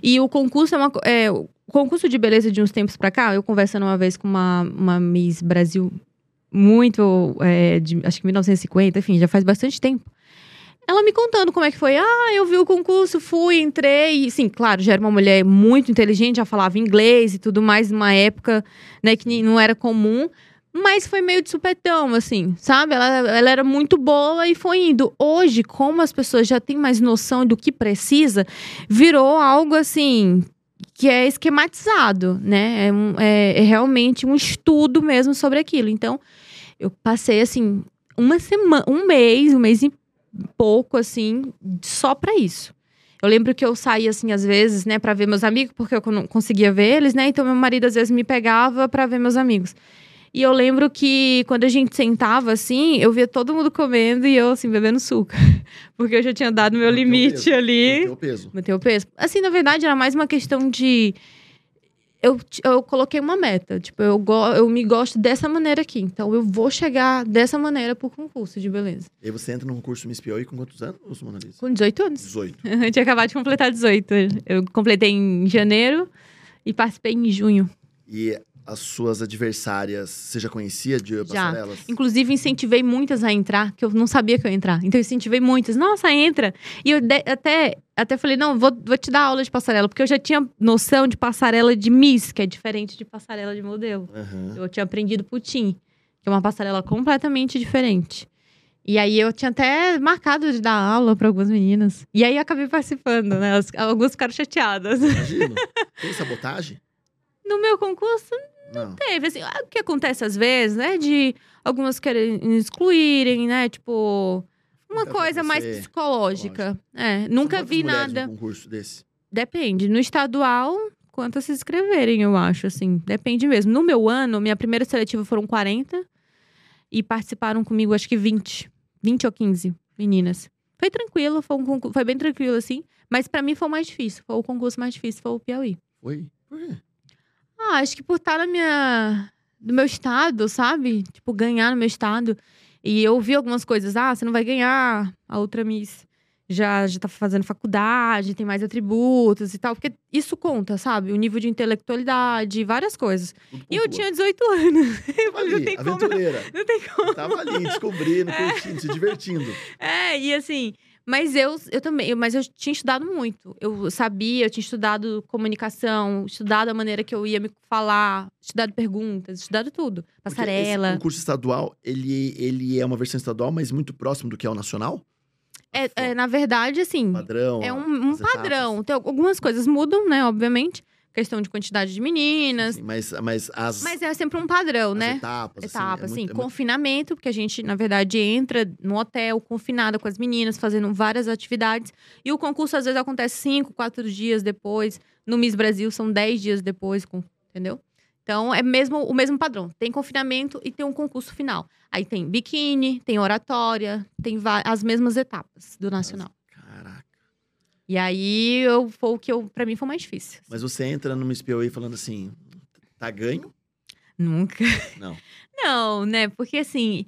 E o concurso é uma. É, o concurso de beleza de uns tempos pra cá, eu conversando uma vez com uma, uma Miss Brasil muito. é, de, acho que 1950, enfim, já faz bastante tempo. Ela me contando como é que foi. Ah, eu vi o concurso, fui, entrei. E, sim, claro, já era uma mulher muito inteligente, já falava inglês e tudo mais, numa época né, que não era comum. Mas foi meio de supetão, assim, sabe? Ela, ela era muito boa e foi indo. Hoje, como as pessoas já têm mais noção do que precisa, virou algo assim que é esquematizado, né? É, um- é- é realmente um estudo mesmo sobre aquilo. Então, eu passei assim uma semana, um mês, um mês e pouco, assim, só pra isso. Eu lembro que eu saía, assim, às vezes, né, pra ver meus amigos, porque eu não conseguia ver eles, né? Então, meu marido, às vezes, me pegava pra ver meus amigos. E eu lembro que quando a gente sentava, assim, eu via todo mundo comendo e eu, assim, bebendo suco. Porque eu já tinha dado meu Manteu limite peso, ali. Manteu o peso. Manter o peso. Assim, na verdade, era mais uma questão de. Eu, eu coloquei uma meta. Tipo, eu, go, eu me gosto dessa maneira aqui. Então, eu vou chegar dessa maneira pro concurso de beleza. E aí você entra no concurso Miss Piauí com quantos anos, Mona Lisa? Com 18 anos. 18. Eu tinha acabado de completar 18. Eu completei em janeiro e participei em junho. E as suas adversárias, você já conhecia de passarelas? Inclusive, incentivei muitas a entrar, que eu não sabia que eu ia entrar. Então, eu incentivei muitas. Nossa, entra! E eu de- até, até falei, não, vou, vou te dar aula de passarela. Porque eu já tinha noção de passarela de Miss, que é diferente de passarela de modelo. Aham. Eu tinha aprendido putim, que é uma passarela completamente diferente. E aí, eu tinha até marcado de dar aula para algumas meninas. E aí, eu acabei participando, né? As- Algumas ficaram chateadas. Imagino. Tem sabotagem? No meu concurso, Não. Teve, assim, o que acontece às vezes, né? De algumas querem excluírem, né? Tipo, uma foi coisa mais você- psicológica. É, nunca vi nada. num concurso desse? Depende. No estadual, quantas se inscreverem, eu acho, assim. Depende mesmo. No meu ano, minha primeira seletiva foram 40 e participaram comigo, acho que 20. 20 ou 15 meninas. Foi tranquilo, foi, um concurso, foi bem tranquilo, assim. Mas pra mim foi o mais difícil. Foi o concurso mais difícil, foi o Piauí. Foi? Por quê? Ah, acho que por estar na minha. do meu estado, sabe? Tipo, ganhar no meu estado. E eu ouvi algumas coisas. Ah, você não vai ganhar. A outra Miss já, já tá fazendo faculdade, tem mais atributos e tal. Porque isso conta, sabe? O nível de intelectualidade, várias coisas. E eu tinha 18 anos. Eu Tava falei, não tem como. não- aventureira. Não tem como. Tava ali, descobrindo, curtindo, se divertindo. É, e assim, mas eu, eu também, eu- mas eu tinha estudado muito. Eu sabia, eu tinha estudado comunicação, estudado a maneira que eu ia me falar, estudado perguntas, estudado tudo. Passarela. Esse concurso estadual, ele, ele é uma versão estadual, mas muito próximo do que é o nacional? É, é, na verdade, assim, Padrão. é um, um as etapas. padrão. Tem algumas coisas mudam, né, obviamente. Questão de quantidade de meninas. Sim, mas, mas as, Mas é sempre um padrão, as né? etapas. assim, é assim, muito- é muito- confinamento, porque a gente, na verdade, entra no hotel confinada com as meninas, fazendo várias atividades. E o concurso, às vezes, acontece cinco, quatro dias depois. No Miss Brasil, são dez dias depois, com- entendeu? Então, é mesmo o mesmo padrão. Tem confinamento e tem um concurso final. Aí tem biquíni, tem oratória, tem as mesmas etapas do nacional. E aí, eu, foi o que eu, pra mim foi mais difícil. Mas você entra no Miss Piauí falando assim, tá ganho? Nunca. Não. Não, né? Porque assim,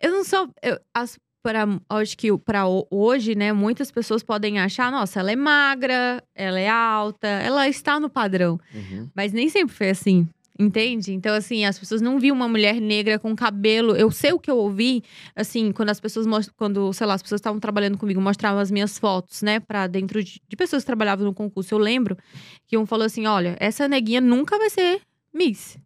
eu não sou. Eu, as, pra, acho que para hoje, né, muitas pessoas podem achar, nossa, ela é magra, ela é alta, ela está no padrão. Uhum. Mas nem sempre foi assim. Entende? Então, assim, as pessoas não viam uma mulher negra com cabelo. Eu sei o que eu ouvi, assim, quando as pessoas most- quando, sei lá, as pessoas estavam trabalhando comigo, mostravam as minhas fotos, né, pra dentro de, de pessoas que trabalhavam no concurso. Eu lembro que um falou assim: olha, essa neguinha nunca vai ser Miss.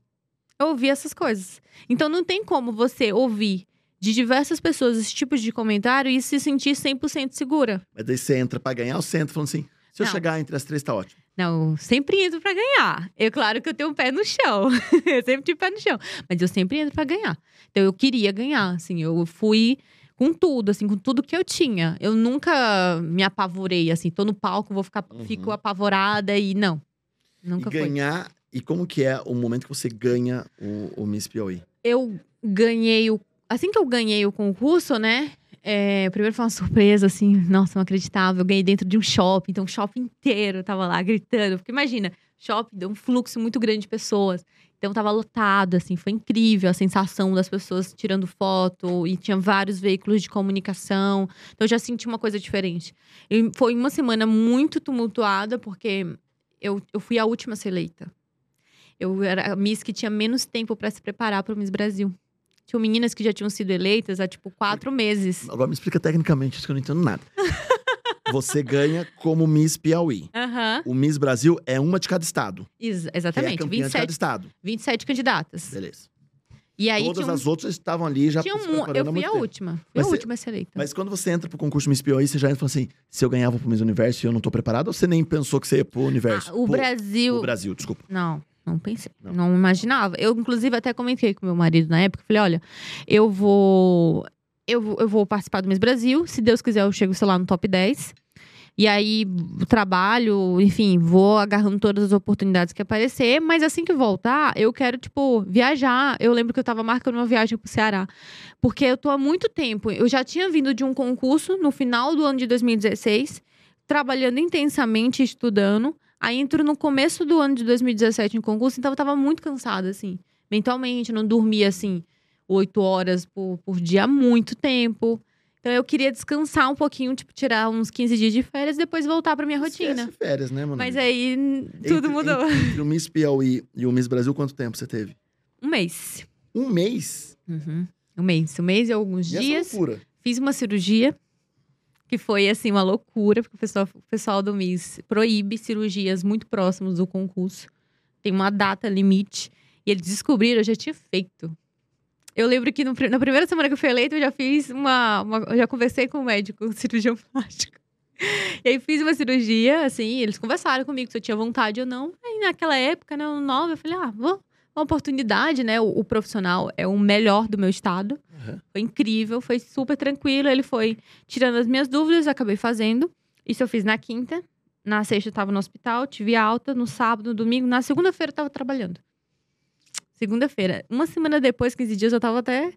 Eu ouvi essas coisas. Então, não tem como você ouvir de diversas pessoas esse tipo de comentário e se sentir 100% segura. Mas daí você entra pra ganhar, ou você entra falando assim, se eu Não. chegar entre as três, tá ótimo. Não, eu sempre entro pra ganhar. É claro que eu tenho um pé no chão. eu sempre tive pé no chão. Mas eu sempre entro pra ganhar. Então eu queria ganhar, assim. Eu fui com tudo, assim, com tudo que eu tinha. Eu nunca me apavorei, assim. Tô no palco, vou ficar, Uhum. fico apavorada e não. Nunca e foi. ganhar. E como que é o momento que você ganha o, o Miss Piauí? Eu ganhei o. Assim que eu ganhei o concurso, né? É, primeiro foi uma surpresa, assim, nossa, não acreditável. Eu ganhei dentro de um shopping, então o shopping inteiro tava lá gritando. Porque imagina, shopping deu um fluxo muito grande de pessoas. Então tava lotado, assim, foi incrível a sensação das pessoas tirando foto e tinha vários veículos de comunicação. Então eu já senti uma coisa diferente. E foi uma semana muito tumultuada, porque eu, eu fui a última a ser eleita. Eu era a Miss que tinha menos tempo para se preparar para o Miss Brasil. Tinham meninas que já tinham sido eleitas há, tipo, quatro meses. Agora me explica tecnicamente isso que eu não entendo nada. você ganha como Miss Piauí. Aham. O Miss Brasil é uma de cada estado. Ex- Que é a exatamente. campeã de cada 27, estado. 27 candidatas. Beleza. E aí Todas um, as outras estavam ali já tinha um- Eu fui a tempo. última. Fui Mas a você- última a ser eleita. Mas quando você entra pro concurso Miss Piauí, você já entra e fala assim: se eu ganhava pro Miss Universo e eu não tô preparado, ou você nem pensou que você ia pro Universo? Ah, o Pro- Brasil. O Brasil, desculpa. Não, não pensei. Não. Não. imaginava. Eu, inclusive, até comentei com meu marido na época. Falei, olha, eu vou. Eu, vou- eu vou participar do Miss Brasil. Se Deus quiser, eu chego, sei lá, no top 10. E aí, trabalho, enfim, vou agarrando todas as oportunidades que aparecer. Mas assim que voltar, eu quero, tipo, viajar. Eu lembro que eu tava marcando uma viagem pro Ceará. Porque eu tô há muito tempo. Eu já tinha vindo de um concurso no final do ano de 2016, trabalhando intensamente, estudando. Aí entro no começo do ano de 2017 em concurso, então eu tava muito cansada, assim. Mentalmente, não dormia, assim, oito horas por, por dia há muito tempo. Então eu queria descansar um pouquinho, tipo, tirar uns 15 dias de férias e depois voltar pra minha rotina. Esquece férias, né, mano? Mas aí tudo Entre- mudou. Entre o Miss Piauí e o Miss Brasil, quanto tempo você teve? Um mês. Um mês? Uhum. Um mês. Um mês e alguns E essa dias. loucura? Fiz uma cirurgia, que foi, assim, uma loucura, porque o pessoal, o pessoal do MIS proíbe cirurgias muito próximas do concurso. Tem uma data limite. E eles descobriram, eu já tinha feito. Eu lembro que no na primeira semana que eu fui eleita, eu já fiz uma, uma- Eu já conversei com o médico, um cirurgião plástico. E aí fiz uma cirurgia, assim, eles conversaram comigo se eu tinha vontade ou não. Aí naquela época, né, nova, eu falei, ah, vou. Uma oportunidade, né? O, o profissional é o melhor do meu estado. Uhum. Foi incrível, foi super tranquilo. Ele foi tirando as minhas dúvidas, acabei fazendo. Isso eu fiz na quinta. Na sexta eu tava no hospital, tive alta. No sábado, no domingo. Na segunda-feira eu tava trabalhando. Segunda-feira. Uma semana depois, 15 dias, eu tava até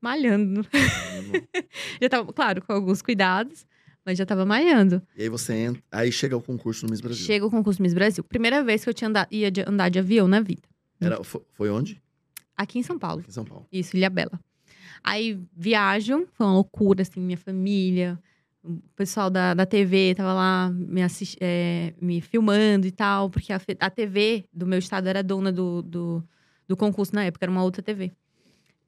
malhando. já tava, claro, com alguns cuidados, mas já tava malhando. E aí você entra. Aí chega o concurso no Miss Brasil. Chega o concurso Miss Brasil. Primeira vez que eu tinha andar, ia de- andar de avião na vida. Era, fo- foi onde? Aqui em São Paulo. Aqui em São Paulo. Isso, Ilha Bela. Aí viajo, foi uma loucura, assim, minha família, o pessoal da, da TV tava lá me, assisti, é, me filmando e tal, porque a, a TV do meu estado era dona do, do, do concurso na época, era uma outra TV.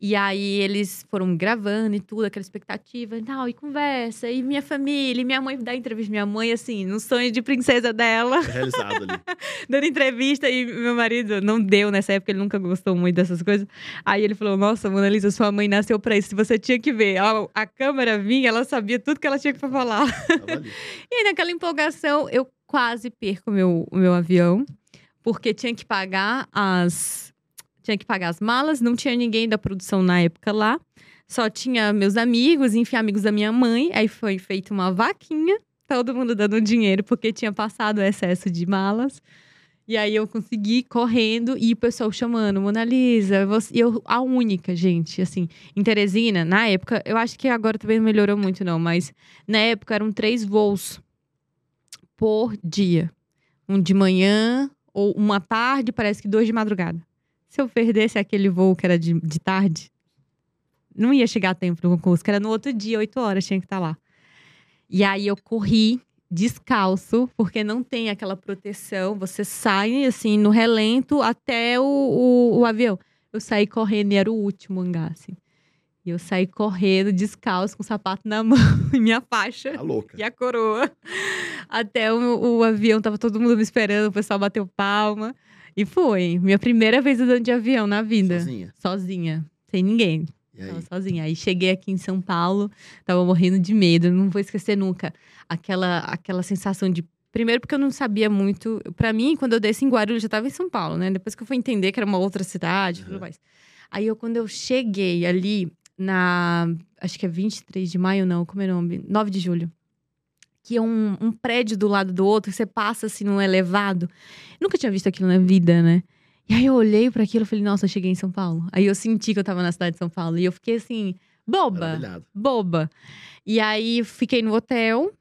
E aí eles foram gravando e tudo, aquela expectativa e tal, e conversa, e minha família, e minha mãe dá entrevista. Minha mãe, assim, no sonho de princesa dela Realizado ali. dando entrevista e meu marido não deu nessa época, ele nunca gostou muito dessas coisas. Aí ele falou: Nossa, Mona Lisa, sua mãe nasceu pra isso. Você tinha que ver. A, a câmera vinha, ela sabia tudo que ela tinha que falar. E aí, naquela empolgação, eu quase perco meu, o meu avião, porque tinha que pagar as. Tinha que pagar as malas, não tinha ninguém da produção na época lá. Só tinha meus amigos, enfim, amigos da minha mãe. Aí foi feita uma vaquinha, todo mundo dando dinheiro, porque tinha passado o excesso de malas. E aí eu consegui correndo e o pessoal chamando, Mona Lisa, você... eu, a única, gente, assim, em Teresina, na época, eu acho que agora também não melhorou muito, não, mas na época eram três voos por dia. Um de manhã, ou uma tarde, parece que dois de madrugada. Se eu perdesse aquele voo que era de, de tarde, não ia chegar a tempo no concurso, que era no outro dia, oito horas, tinha que estar lá. E aí eu corri descalço, porque não tem aquela proteção. Você sai, assim, no relento até o, o, o avião. Eu saí correndo e era o último hangar, assim. E eu saí correndo, descalço, com o sapato na mão e minha faixa Tá louca. e a coroa. Até o, o avião, tava todo mundo me esperando, o pessoal bateu palma. E foi. Minha primeira vez andando de avião na vida. Sozinha. Sozinha. Sem ninguém. E aí? Tava sozinha. Aí cheguei aqui em São Paulo, tava morrendo de medo, não vou esquecer nunca. Aquela, aquela sensação de. Primeiro, porque eu não sabia muito. Pra mim, quando eu desci em Guarulhos, já tava em São Paulo, né? Depois que eu fui entender que era uma outra cidade e tudo Uhum. mais. Aí, eu, quando eu cheguei ali na. Acho que é 23 de maio, não, como é o nome? 9 de julho. Que é um, um prédio do lado do outro, você passa assim num elevado. Nunca tinha visto aquilo na vida, né? E aí eu olhei para aquilo e falei, nossa, eu cheguei em São Paulo. Aí eu senti que eu tava na cidade de São Paulo. E eu fiquei assim, boba, Maravilhado. boba. E aí fiquei no hotel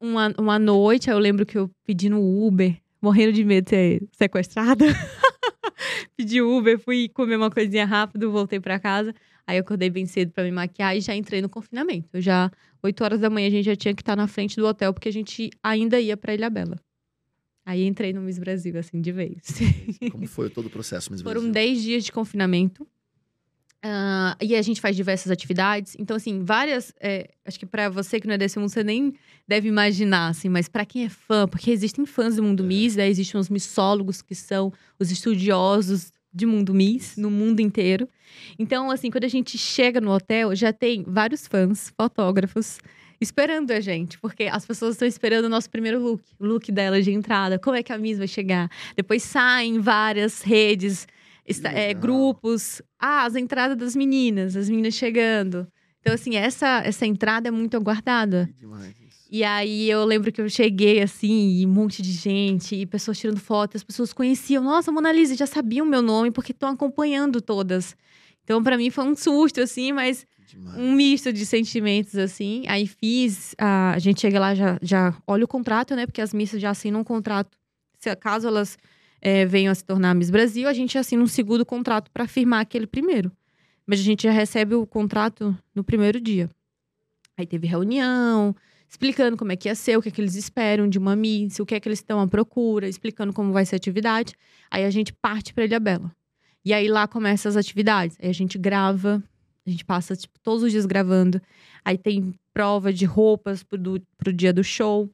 uma, uma noite. Aí eu lembro que eu pedi no Uber, morrendo de medo de ser sequestrada. pedi Uber, fui comer uma coisinha rápido, voltei para casa. Aí eu acordei bem cedo para me maquiar e já entrei no confinamento. Eu já, 8 horas da manhã, a gente já tinha que estar na frente do hotel, porque a gente ainda ia pra Ilha Bela. Aí entrei no Miss Brasil, assim, de vez. Como foi todo o processo, Miss Foram Brasil? 10 dias de confinamento. Ah, e a gente faz diversas atividades. Então, assim, várias. é, acho que pra você que não é desse mundo, você nem deve imaginar, assim, mas pra quem é fã, porque existem fãs do mundo Miss, né? Existem os missólogos que são os estudiosos de mundo Miss no mundo inteiro. Então, assim, quando a gente chega no hotel, já tem vários fãs, fotógrafos, esperando a gente, porque as pessoas estão esperando o nosso primeiro look, o look dela de entrada, como é que a Miss vai chegar. Depois saem várias redes, é, grupos, ah, as entradas das meninas, as meninas chegando. Então, assim, essa, essa entrada é muito aguardada. Demais. E aí eu lembro que eu cheguei assim, e um monte de gente, e pessoas tirando fotos, as pessoas conheciam, nossa, Mona Lisa, já sabiam meu nome, porque estão acompanhando todas. Então, pra mim foi um susto, assim, mas demais. um misto de sentimentos, assim. Aí fiz, a, a gente chega lá, já, já olha o contrato, né? Porque as missas já assinam um contrato. Se caso elas eh, venham a se tornar Miss Brasil, a gente assina um segundo contrato para firmar aquele primeiro. Mas a gente já recebe o contrato no primeiro dia. Aí teve reunião, explicando como é que ia ser, o que é que eles esperam de uma Miss, o que é que eles estão à procura, explicando como vai ser a atividade. Aí a gente parte para Ilha Bela. E aí lá começam as atividades. Aí a gente grava, a gente passa tipo, todos os dias gravando. Aí tem prova de roupas pro, do, pro dia do show.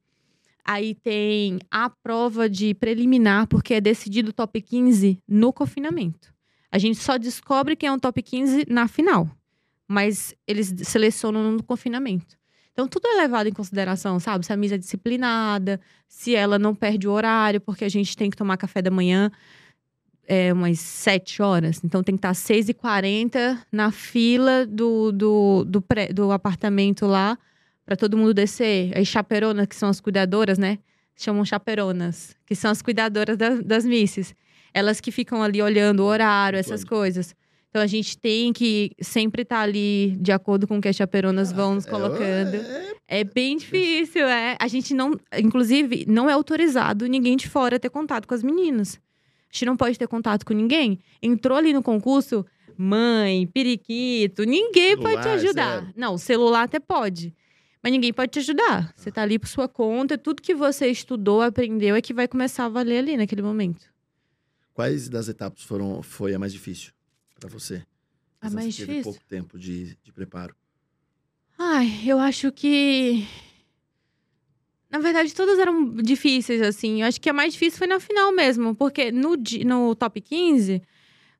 Aí tem a prova de preliminar, porque é decidido o top 15 no confinamento. A gente só descobre quem é um top 15 na final. Mas eles selecionam no confinamento. Então, tudo é levado em consideração, sabe? Se a misa é disciplinada, se ela não perde o horário, porque a gente tem que tomar café da manhã é, umas 7 horas. Então, tem que estar às 6h40 na fila do, do, do, pré- do apartamento lá, para todo mundo descer. Aí, chaperonas, que são as cuidadoras, né? Chamam chaperonas, que são as cuidadoras das, das misses. Elas que ficam ali olhando o horário, essas coisas. Então, a gente tem que sempre estar ali de acordo com o que as chaperonas vão nos colocando. É, É bem difícil, é. A gente não, inclusive, não é autorizado ninguém de fora ter contato com as meninas. A gente não pode ter contato com ninguém. Entrou ali no concurso, mãe, periquito, ninguém pode te Celular, ajudar. zero. Não, o celular até pode. Mas ninguém pode te ajudar. Você tá ali por sua conta, tudo que você estudou, aprendeu, é que vai começar a valer ali naquele momento. Quais das etapas foram, foi a mais difícil pra você? A Essa mais teve difícil? pouco tempo de, de preparo. Ai, eu acho que. Na verdade, todas eram difíceis, assim. Eu acho que a mais difícil foi na final mesmo. Porque no, no top 15,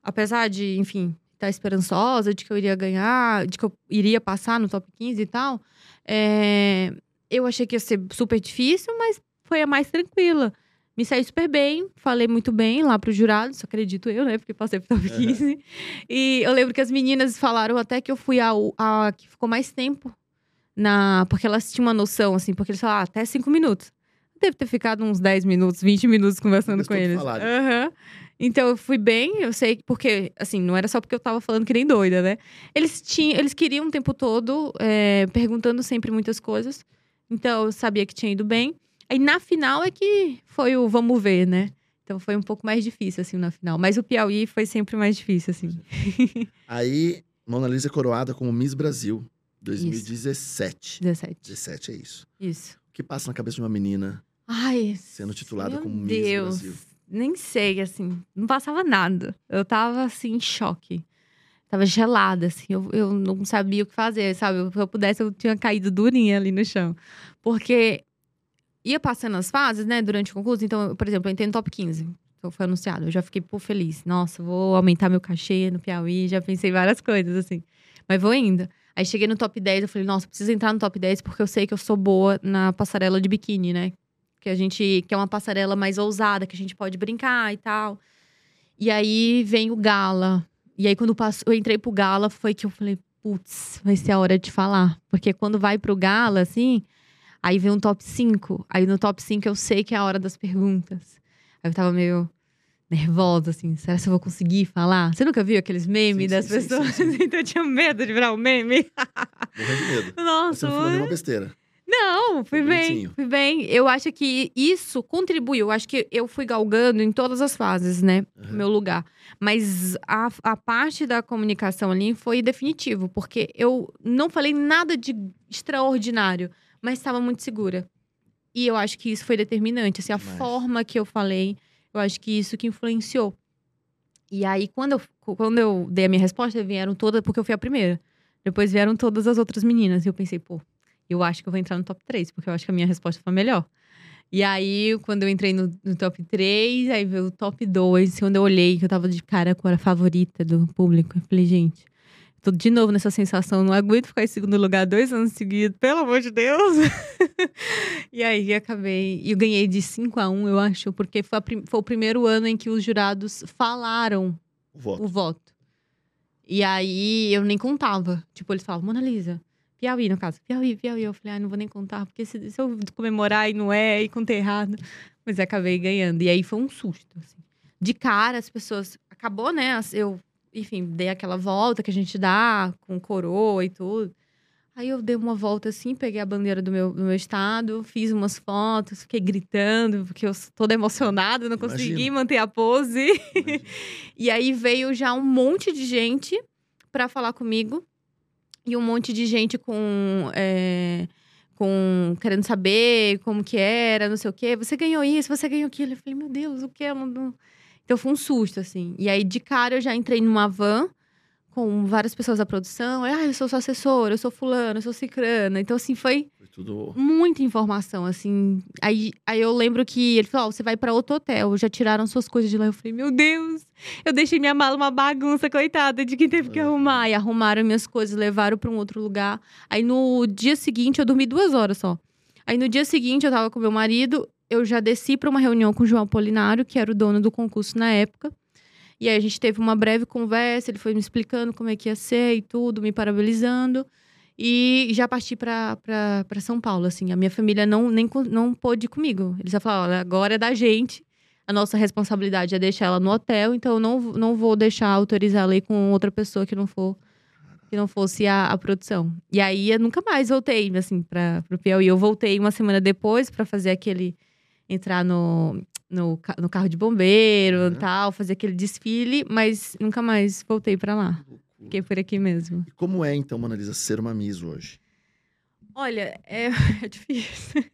apesar de, enfim, estar esperançosa de que eu iria ganhar, de que eu iria passar no top 15 e tal, é, eu achei que ia ser super difícil, mas foi a mais tranquila. Me saí super bem, falei muito bem lá pro jurado, só acredito eu, né? Porque passei pro top Aham. 15. E eu lembro que as meninas falaram até que eu fui a, a que ficou mais tempo na. Porque elas tinham uma noção, assim, porque eles falaram, ah, até cinco minutos. Deve ter ficado uns 10 minutos, 20 minutos conversando Eles com eles. Aham. Então eu fui bem, eu sei que- porque, assim, não era só porque eu tava falando que nem doida, né? Eles tinham, eles queriam o tempo todo, é, perguntando sempre muitas coisas. Então eu sabia que tinha ido bem. Aí na final é que foi o vamos ver, né? Então foi um pouco mais difícil, assim, na final. Mas o Piauí foi sempre mais difícil, assim. Aí, Mona Lisa é coroada como Miss Brasil 2017. 17. 17 é isso. Isso. O que passa na cabeça de uma menina Ai, sendo titulada como Miss Deus. Brasil? Nem sei, assim. Não passava nada. Eu tava, assim, em choque. Tava gelada, assim. Eu, eu não sabia o que fazer, sabe? Se eu pudesse, eu tinha caído durinha ali no chão. Porque ia passando as fases, né, durante o concurso. Então, por exemplo, eu entrei no top 15. Então, foi anunciado. Eu já fiquei, pô, feliz. Nossa, vou aumentar meu cachê no Piauí. Já pensei várias coisas, assim. Mas vou ainda. Aí cheguei no top 10, eu falei, nossa, preciso entrar no top 10 porque eu sei que eu sou boa na passarela de biquíni, né? Que a gente. Que é uma passarela mais ousada, que a gente pode brincar e tal. E aí vem o gala. E aí, quando eu entrei pro gala, foi que eu falei, putz, vai ser a hora de falar. Porque quando vai pro gala, assim, Aí vem um top 5. Aí no top 5 eu sei que é a hora das perguntas. Aí eu tava meio nervosa, assim. Será que eu vou conseguir falar? Você nunca viu aqueles memes Sim, das sim, pessoas? sim, então eu tinha medo de virar um meme. Morrendo de medo. Você Nossa, não falou nenhuma besteira. não, fui Foi bem, bonitinho. fui bem. Eu acho que isso contribuiu. Eu acho que eu fui galgando em todas as fases, né? Uhum. Meu lugar. Mas a, a parte da comunicação ali foi definitivo, porque eu não falei nada de extraordinário, mas estava muito segura. E eu acho que isso foi determinante. Assim, a forma que eu falei, eu acho que isso que influenciou. E aí, quando eu, quando eu dei a minha resposta, vieram todas, porque eu fui a primeira. Depois vieram todas as outras meninas. E eu pensei, pô, eu acho que eu vou entrar no top 3, porque eu acho que a minha resposta foi melhor. E aí, quando eu entrei no, no top 3, aí veio o top 2. Quando eu olhei, que eu tava de cara com a favorita do público, eu falei, gente, tô de novo nessa sensação, não aguento ficar em segundo lugar dois anos seguidos, pelo amor de Deus. e aí, acabei. E eu ganhei de 5 a 1, eu acho, porque foi, prim- foi o primeiro ano em que os jurados falaram O voto. o voto. E aí eu nem contava. Tipo, eles falavam, Mona Lisa, Piauí, no caso, Piauí, Piauí. Eu falei, ah, não vou nem contar, porque se, se eu comemorar e não é, e contei errado. Mas acabei ganhando. E aí foi um susto, assim. De cara, as pessoas. Acabou, né? Eu, enfim, dei aquela volta que a gente dá com coroa e tudo. Aí eu dei uma volta assim, peguei a bandeira do meu, do meu estado, fiz umas fotos, fiquei gritando, porque eu toda emocionada, não consegui Imagino. manter a pose. Imagina. E aí veio já um monte de gente pra falar comigo. E um monte de gente com. é, com querendo saber como que era, não sei o quê. Você ganhou isso, você ganhou aquilo. Eu falei, meu Deus, o que? Então foi um susto, assim. E aí, de cara, eu já entrei numa van com várias pessoas da produção. Ah, eu sou sua assessora, eu sou fulano, eu sou cicrana. Então, assim, foi Foi tudo. muita informação, assim. Aí, aí eu lembro que ele falou: Ó, você vai pra outro hotel, já tiraram suas coisas de lá. Eu falei: Meu Deus, eu deixei minha mala uma bagunça, coitada, de quem teve que Uhum. arrumar. E arrumaram minhas coisas, levaram pra um outro lugar. Aí no dia seguinte, eu dormi duas horas só. Aí no dia seguinte, eu tava com meu marido, eu já desci pra uma reunião com o João Apolinário, que era o dono do concurso na época. E aí a gente teve uma breve conversa, ele foi me explicando como é que ia ser e tudo, me parabenizando. E já parti pra São Paulo, assim. A minha família não, nem, não pôde ir comigo. Eles já falaram, olha, agora é da gente. A nossa responsabilidade é deixar ela no hotel, então eu não, não vou deixar autorizar ela ir com outra pessoa que não for que não fosse a, a produção. E aí eu nunca mais voltei, assim, para pro Piauí. Eu voltei uma semana depois para fazer aquele entrar no, no, no carro de bombeiro Uhum. tal, fazer aquele desfile, mas nunca mais voltei para lá. Fiquei por aqui mesmo. E como é, então, Mona Lisa, ser uma Miss hoje? Olha, é, é difícil.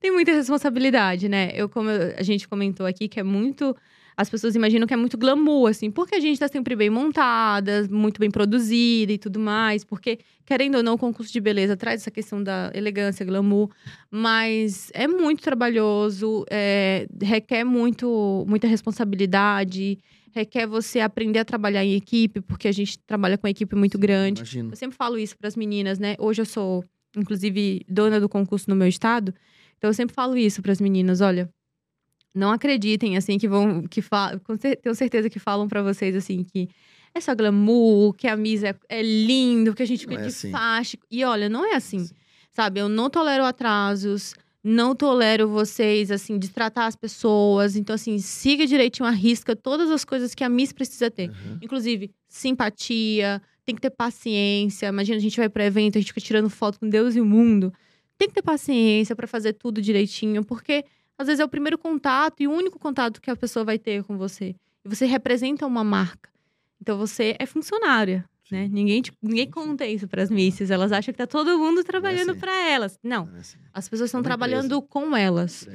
Tem muita responsabilidade, né? Eu, como a gente comentou aqui, que é muito. As pessoas imaginam que é muito glamour, assim, porque a gente tá sempre bem montada, muito bem produzida e tudo mais. Porque, querendo ou não, o concurso de beleza traz essa questão da elegância, glamour, mas é muito trabalhoso, é, requer muito, muita responsabilidade, requer você aprender a trabalhar em equipe, porque a gente trabalha com uma equipe muito grande. Imagino. Eu sempre falo isso para as meninas, né? Hoje eu sou, inclusive, dona do concurso no meu estado. Então eu sempre falo isso para as meninas, olha, não acreditem assim que vão que fa com cer- tenho certeza que falam para vocês assim que é só glamour, que a Miss é, é lindo, que a gente fica é de assim. faixa. E olha, não é assim. Sabe, eu não tolero atrasos, não tolero vocês, assim, de tratar as pessoas. Então, assim, siga direitinho a risca todas as coisas que a Miss precisa ter. Uhum. Inclusive, simpatia, tem que ter paciência. Imagina, a gente vai para evento, a gente fica tirando foto com Deus e o mundo. Tem que ter paciência para fazer tudo direitinho, porque às vezes é o primeiro contato e o único contato que a pessoa vai ter com você. E você representa uma marca. Então você é funcionária, Sim. né? Ninguém, te- ninguém conta isso para as misses. Elas acham que tá todo mundo trabalhando assim. para elas. Não, é assim. as pessoas estão É trabalhando com elas.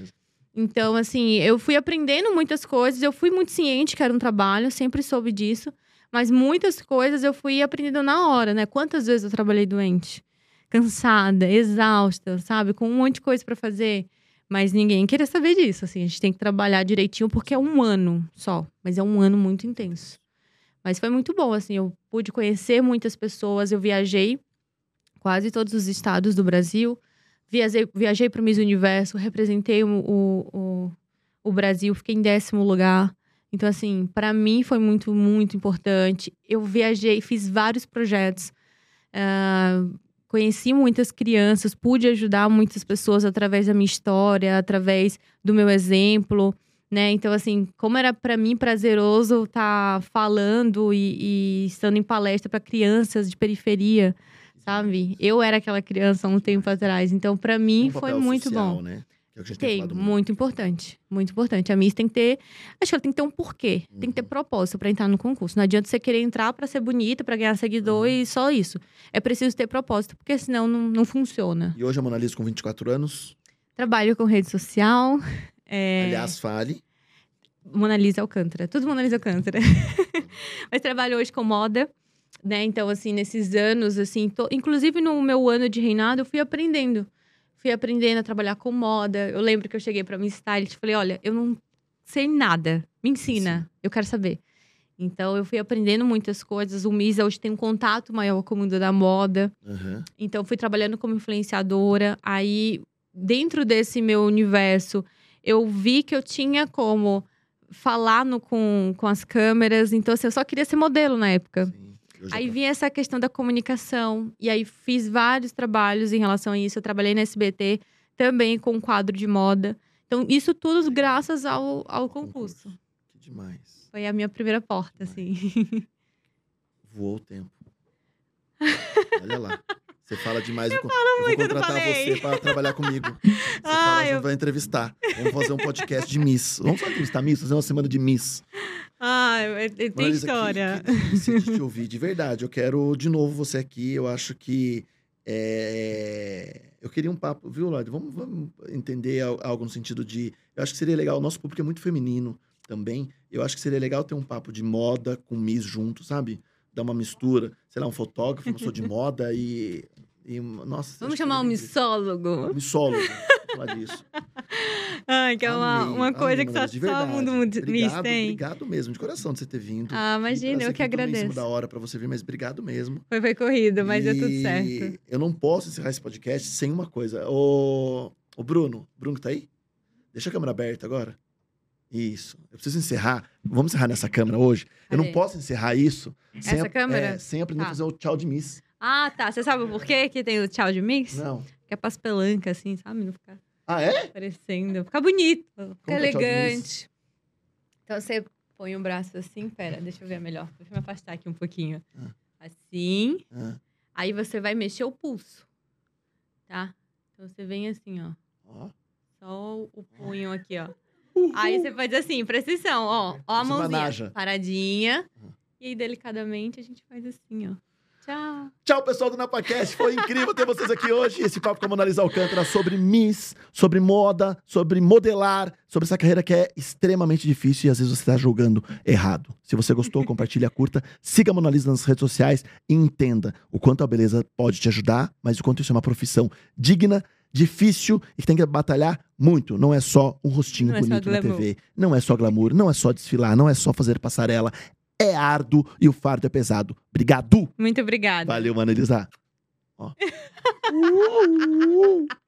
Então, assim, eu fui aprendendo muitas coisas, eu fui muito ciente que era um trabalho, sempre soube disso, mas muitas coisas eu fui aprendendo na hora, né? Quantas vezes eu trabalhei doente, cansada, exausta, sabe? Com um monte de coisa pra fazer, mas ninguém queria saber disso, assim, a gente tem que trabalhar direitinho porque é um ano só, mas é um ano muito intenso. Mas foi muito bom, assim, eu pude conhecer muitas pessoas, eu viajei quase todos os estados do Brasil, Viajei, viajei para o Miss Universo, representei o, o, o, o Brasil, fiquei em décimo lugar. Então, assim, para mim foi muito, muito importante. Eu viajei, fiz vários projetos. ah, conheci muitas crianças, pude ajudar muitas pessoas através da minha história, através do meu exemplo, né? Então, assim, como era para mim prazeroso estar tá falando e, e estando em palestra para crianças de periferia, sabe? Eu era aquela criança há um tempo atrás, então para mim Um foi muito social, bom. Né? Que é que a gente Tem, falado muito importante. Muito importante. A Miss tem que ter. Acho que ela tem que ter um porquê. Tem que ter Uhum. propósito para entrar no concurso. Não adianta você querer entrar para ser bonita, para ganhar seguidor Uhum. e só isso. É preciso ter propósito, porque senão não, não funciona. E hoje a Mona Lisa com 24 anos. Trabalho com rede social. É... Aliás, fale. Mona Lisa Alcântara. Tudo Mona Lisa Alcântara. Mas trabalho hoje com moda, né? Então, assim, nesses anos, assim, tô- inclusive no meu ano de reinado, eu fui aprendendo. Fui aprendendo a trabalhar com moda. Eu lembro que eu cheguei pra minha stylist e falei: olha, eu não sei nada. Me ensina. Sim. Eu quero saber. Então, eu fui aprendendo muitas coisas. O Misa hoje tem um contato maior com o mundo da moda. Aham. Então, fui trabalhando como influenciadora. Aí, dentro desse meu universo, eu vi que eu tinha como falar no, com, com as câmeras. Então, assim, eu só queria ser modelo na época. Sim. Aí vinha essa questão da comunicação. E aí, fiz vários trabalhos em relação a isso. Eu trabalhei na SBT também com um quadro de moda. Então, isso tudo graças ao, ao concurso. Que demais. Foi a minha primeira porta, assim. Voou o tempo. Olha lá. Você fala demais. Eu, falo eu muito, vou eu não contratar você para trabalhar comigo. Você Ah, fala, eu- vai entrevistar. Vamos fazer um podcast de Miss. Vamos só entrevistar Miss, fazer uma semana de Miss. Ah, tem Mona Lisa, história. Que, que te ouvir, de verdade. Eu quero de novo você aqui. Eu acho que. é, Eu queria um papo, viu, Lloyd? Vamos, vamos entender al- algo no sentido de. Eu acho que seria legal. O nosso público é muito feminino também. Eu acho que seria legal ter um papo de moda com Miss junto, sabe? Dar uma mistura. Sei lá, um fotógrafo, uma pessoa de moda e. e nossa. Vamos chamar um missólogo. Missólogo. Vamos falar disso. Ai, que é uma, Amei, uma coisa amei, que só, só o mundo Miss Obrigado, tem. obrigado mesmo, de coração de você ter vindo. Ah, imagina, eu que agradeço. da hora pra você vir, mas obrigado mesmo. Foi, foi corrido, mas deu tudo E certo. Eu não posso encerrar esse podcast sem uma coisa. O, o Bruno, Bruno que tá aí? Deixa a câmera aberta agora. Isso. Eu preciso encerrar. Vamos encerrar nessa câmera hoje? Eu não posso encerrar isso sem, Essa a- câmera? é, sem aprender a Tá. fazer o tchau de Miss. Ah, tá. Você sabe por quê que tem o tchau de mix? Não. Que é pras pelancas, assim, sabe? Não ficar Ah, é? aparecendo. Ficar bonito, Como que é elegante. Então você põe o braço assim, pera, deixa eu ver melhor. Deixa eu me afastar aqui um pouquinho. Ah. Assim. Ah, Aí você vai mexer o pulso. Tá? Então você vem assim, ó. ó. Só o punho aqui, ó. Aí você faz assim, precisão, ó. Ó a mãozinha. Paradinha. Uhum. E aí, delicadamente, a gente faz assim, ó. Tchau. Tchau, pessoal do NapaCast. Foi incrível ter vocês aqui hoje. Esse papo com a Mona Lisa Alcântara sobre Miss, sobre moda, sobre modelar, sobre essa carreira que é extremamente difícil e às vezes você está julgando errado. Se você gostou, compartilha, curta, siga a Mona Lisa nas redes sociais e entenda o quanto a beleza pode te ajudar, mas o quanto isso é uma profissão digna, difícil e que tem que batalhar muito. Não é só um rostinho Não é bonito na glamour. TV, não é só glamour, não é só desfilar, não é só fazer passarela. É árduo e o fardo é pesado. Obrigado! Muito obrigada. Valeu, Mona Elisa. Ó. Uh!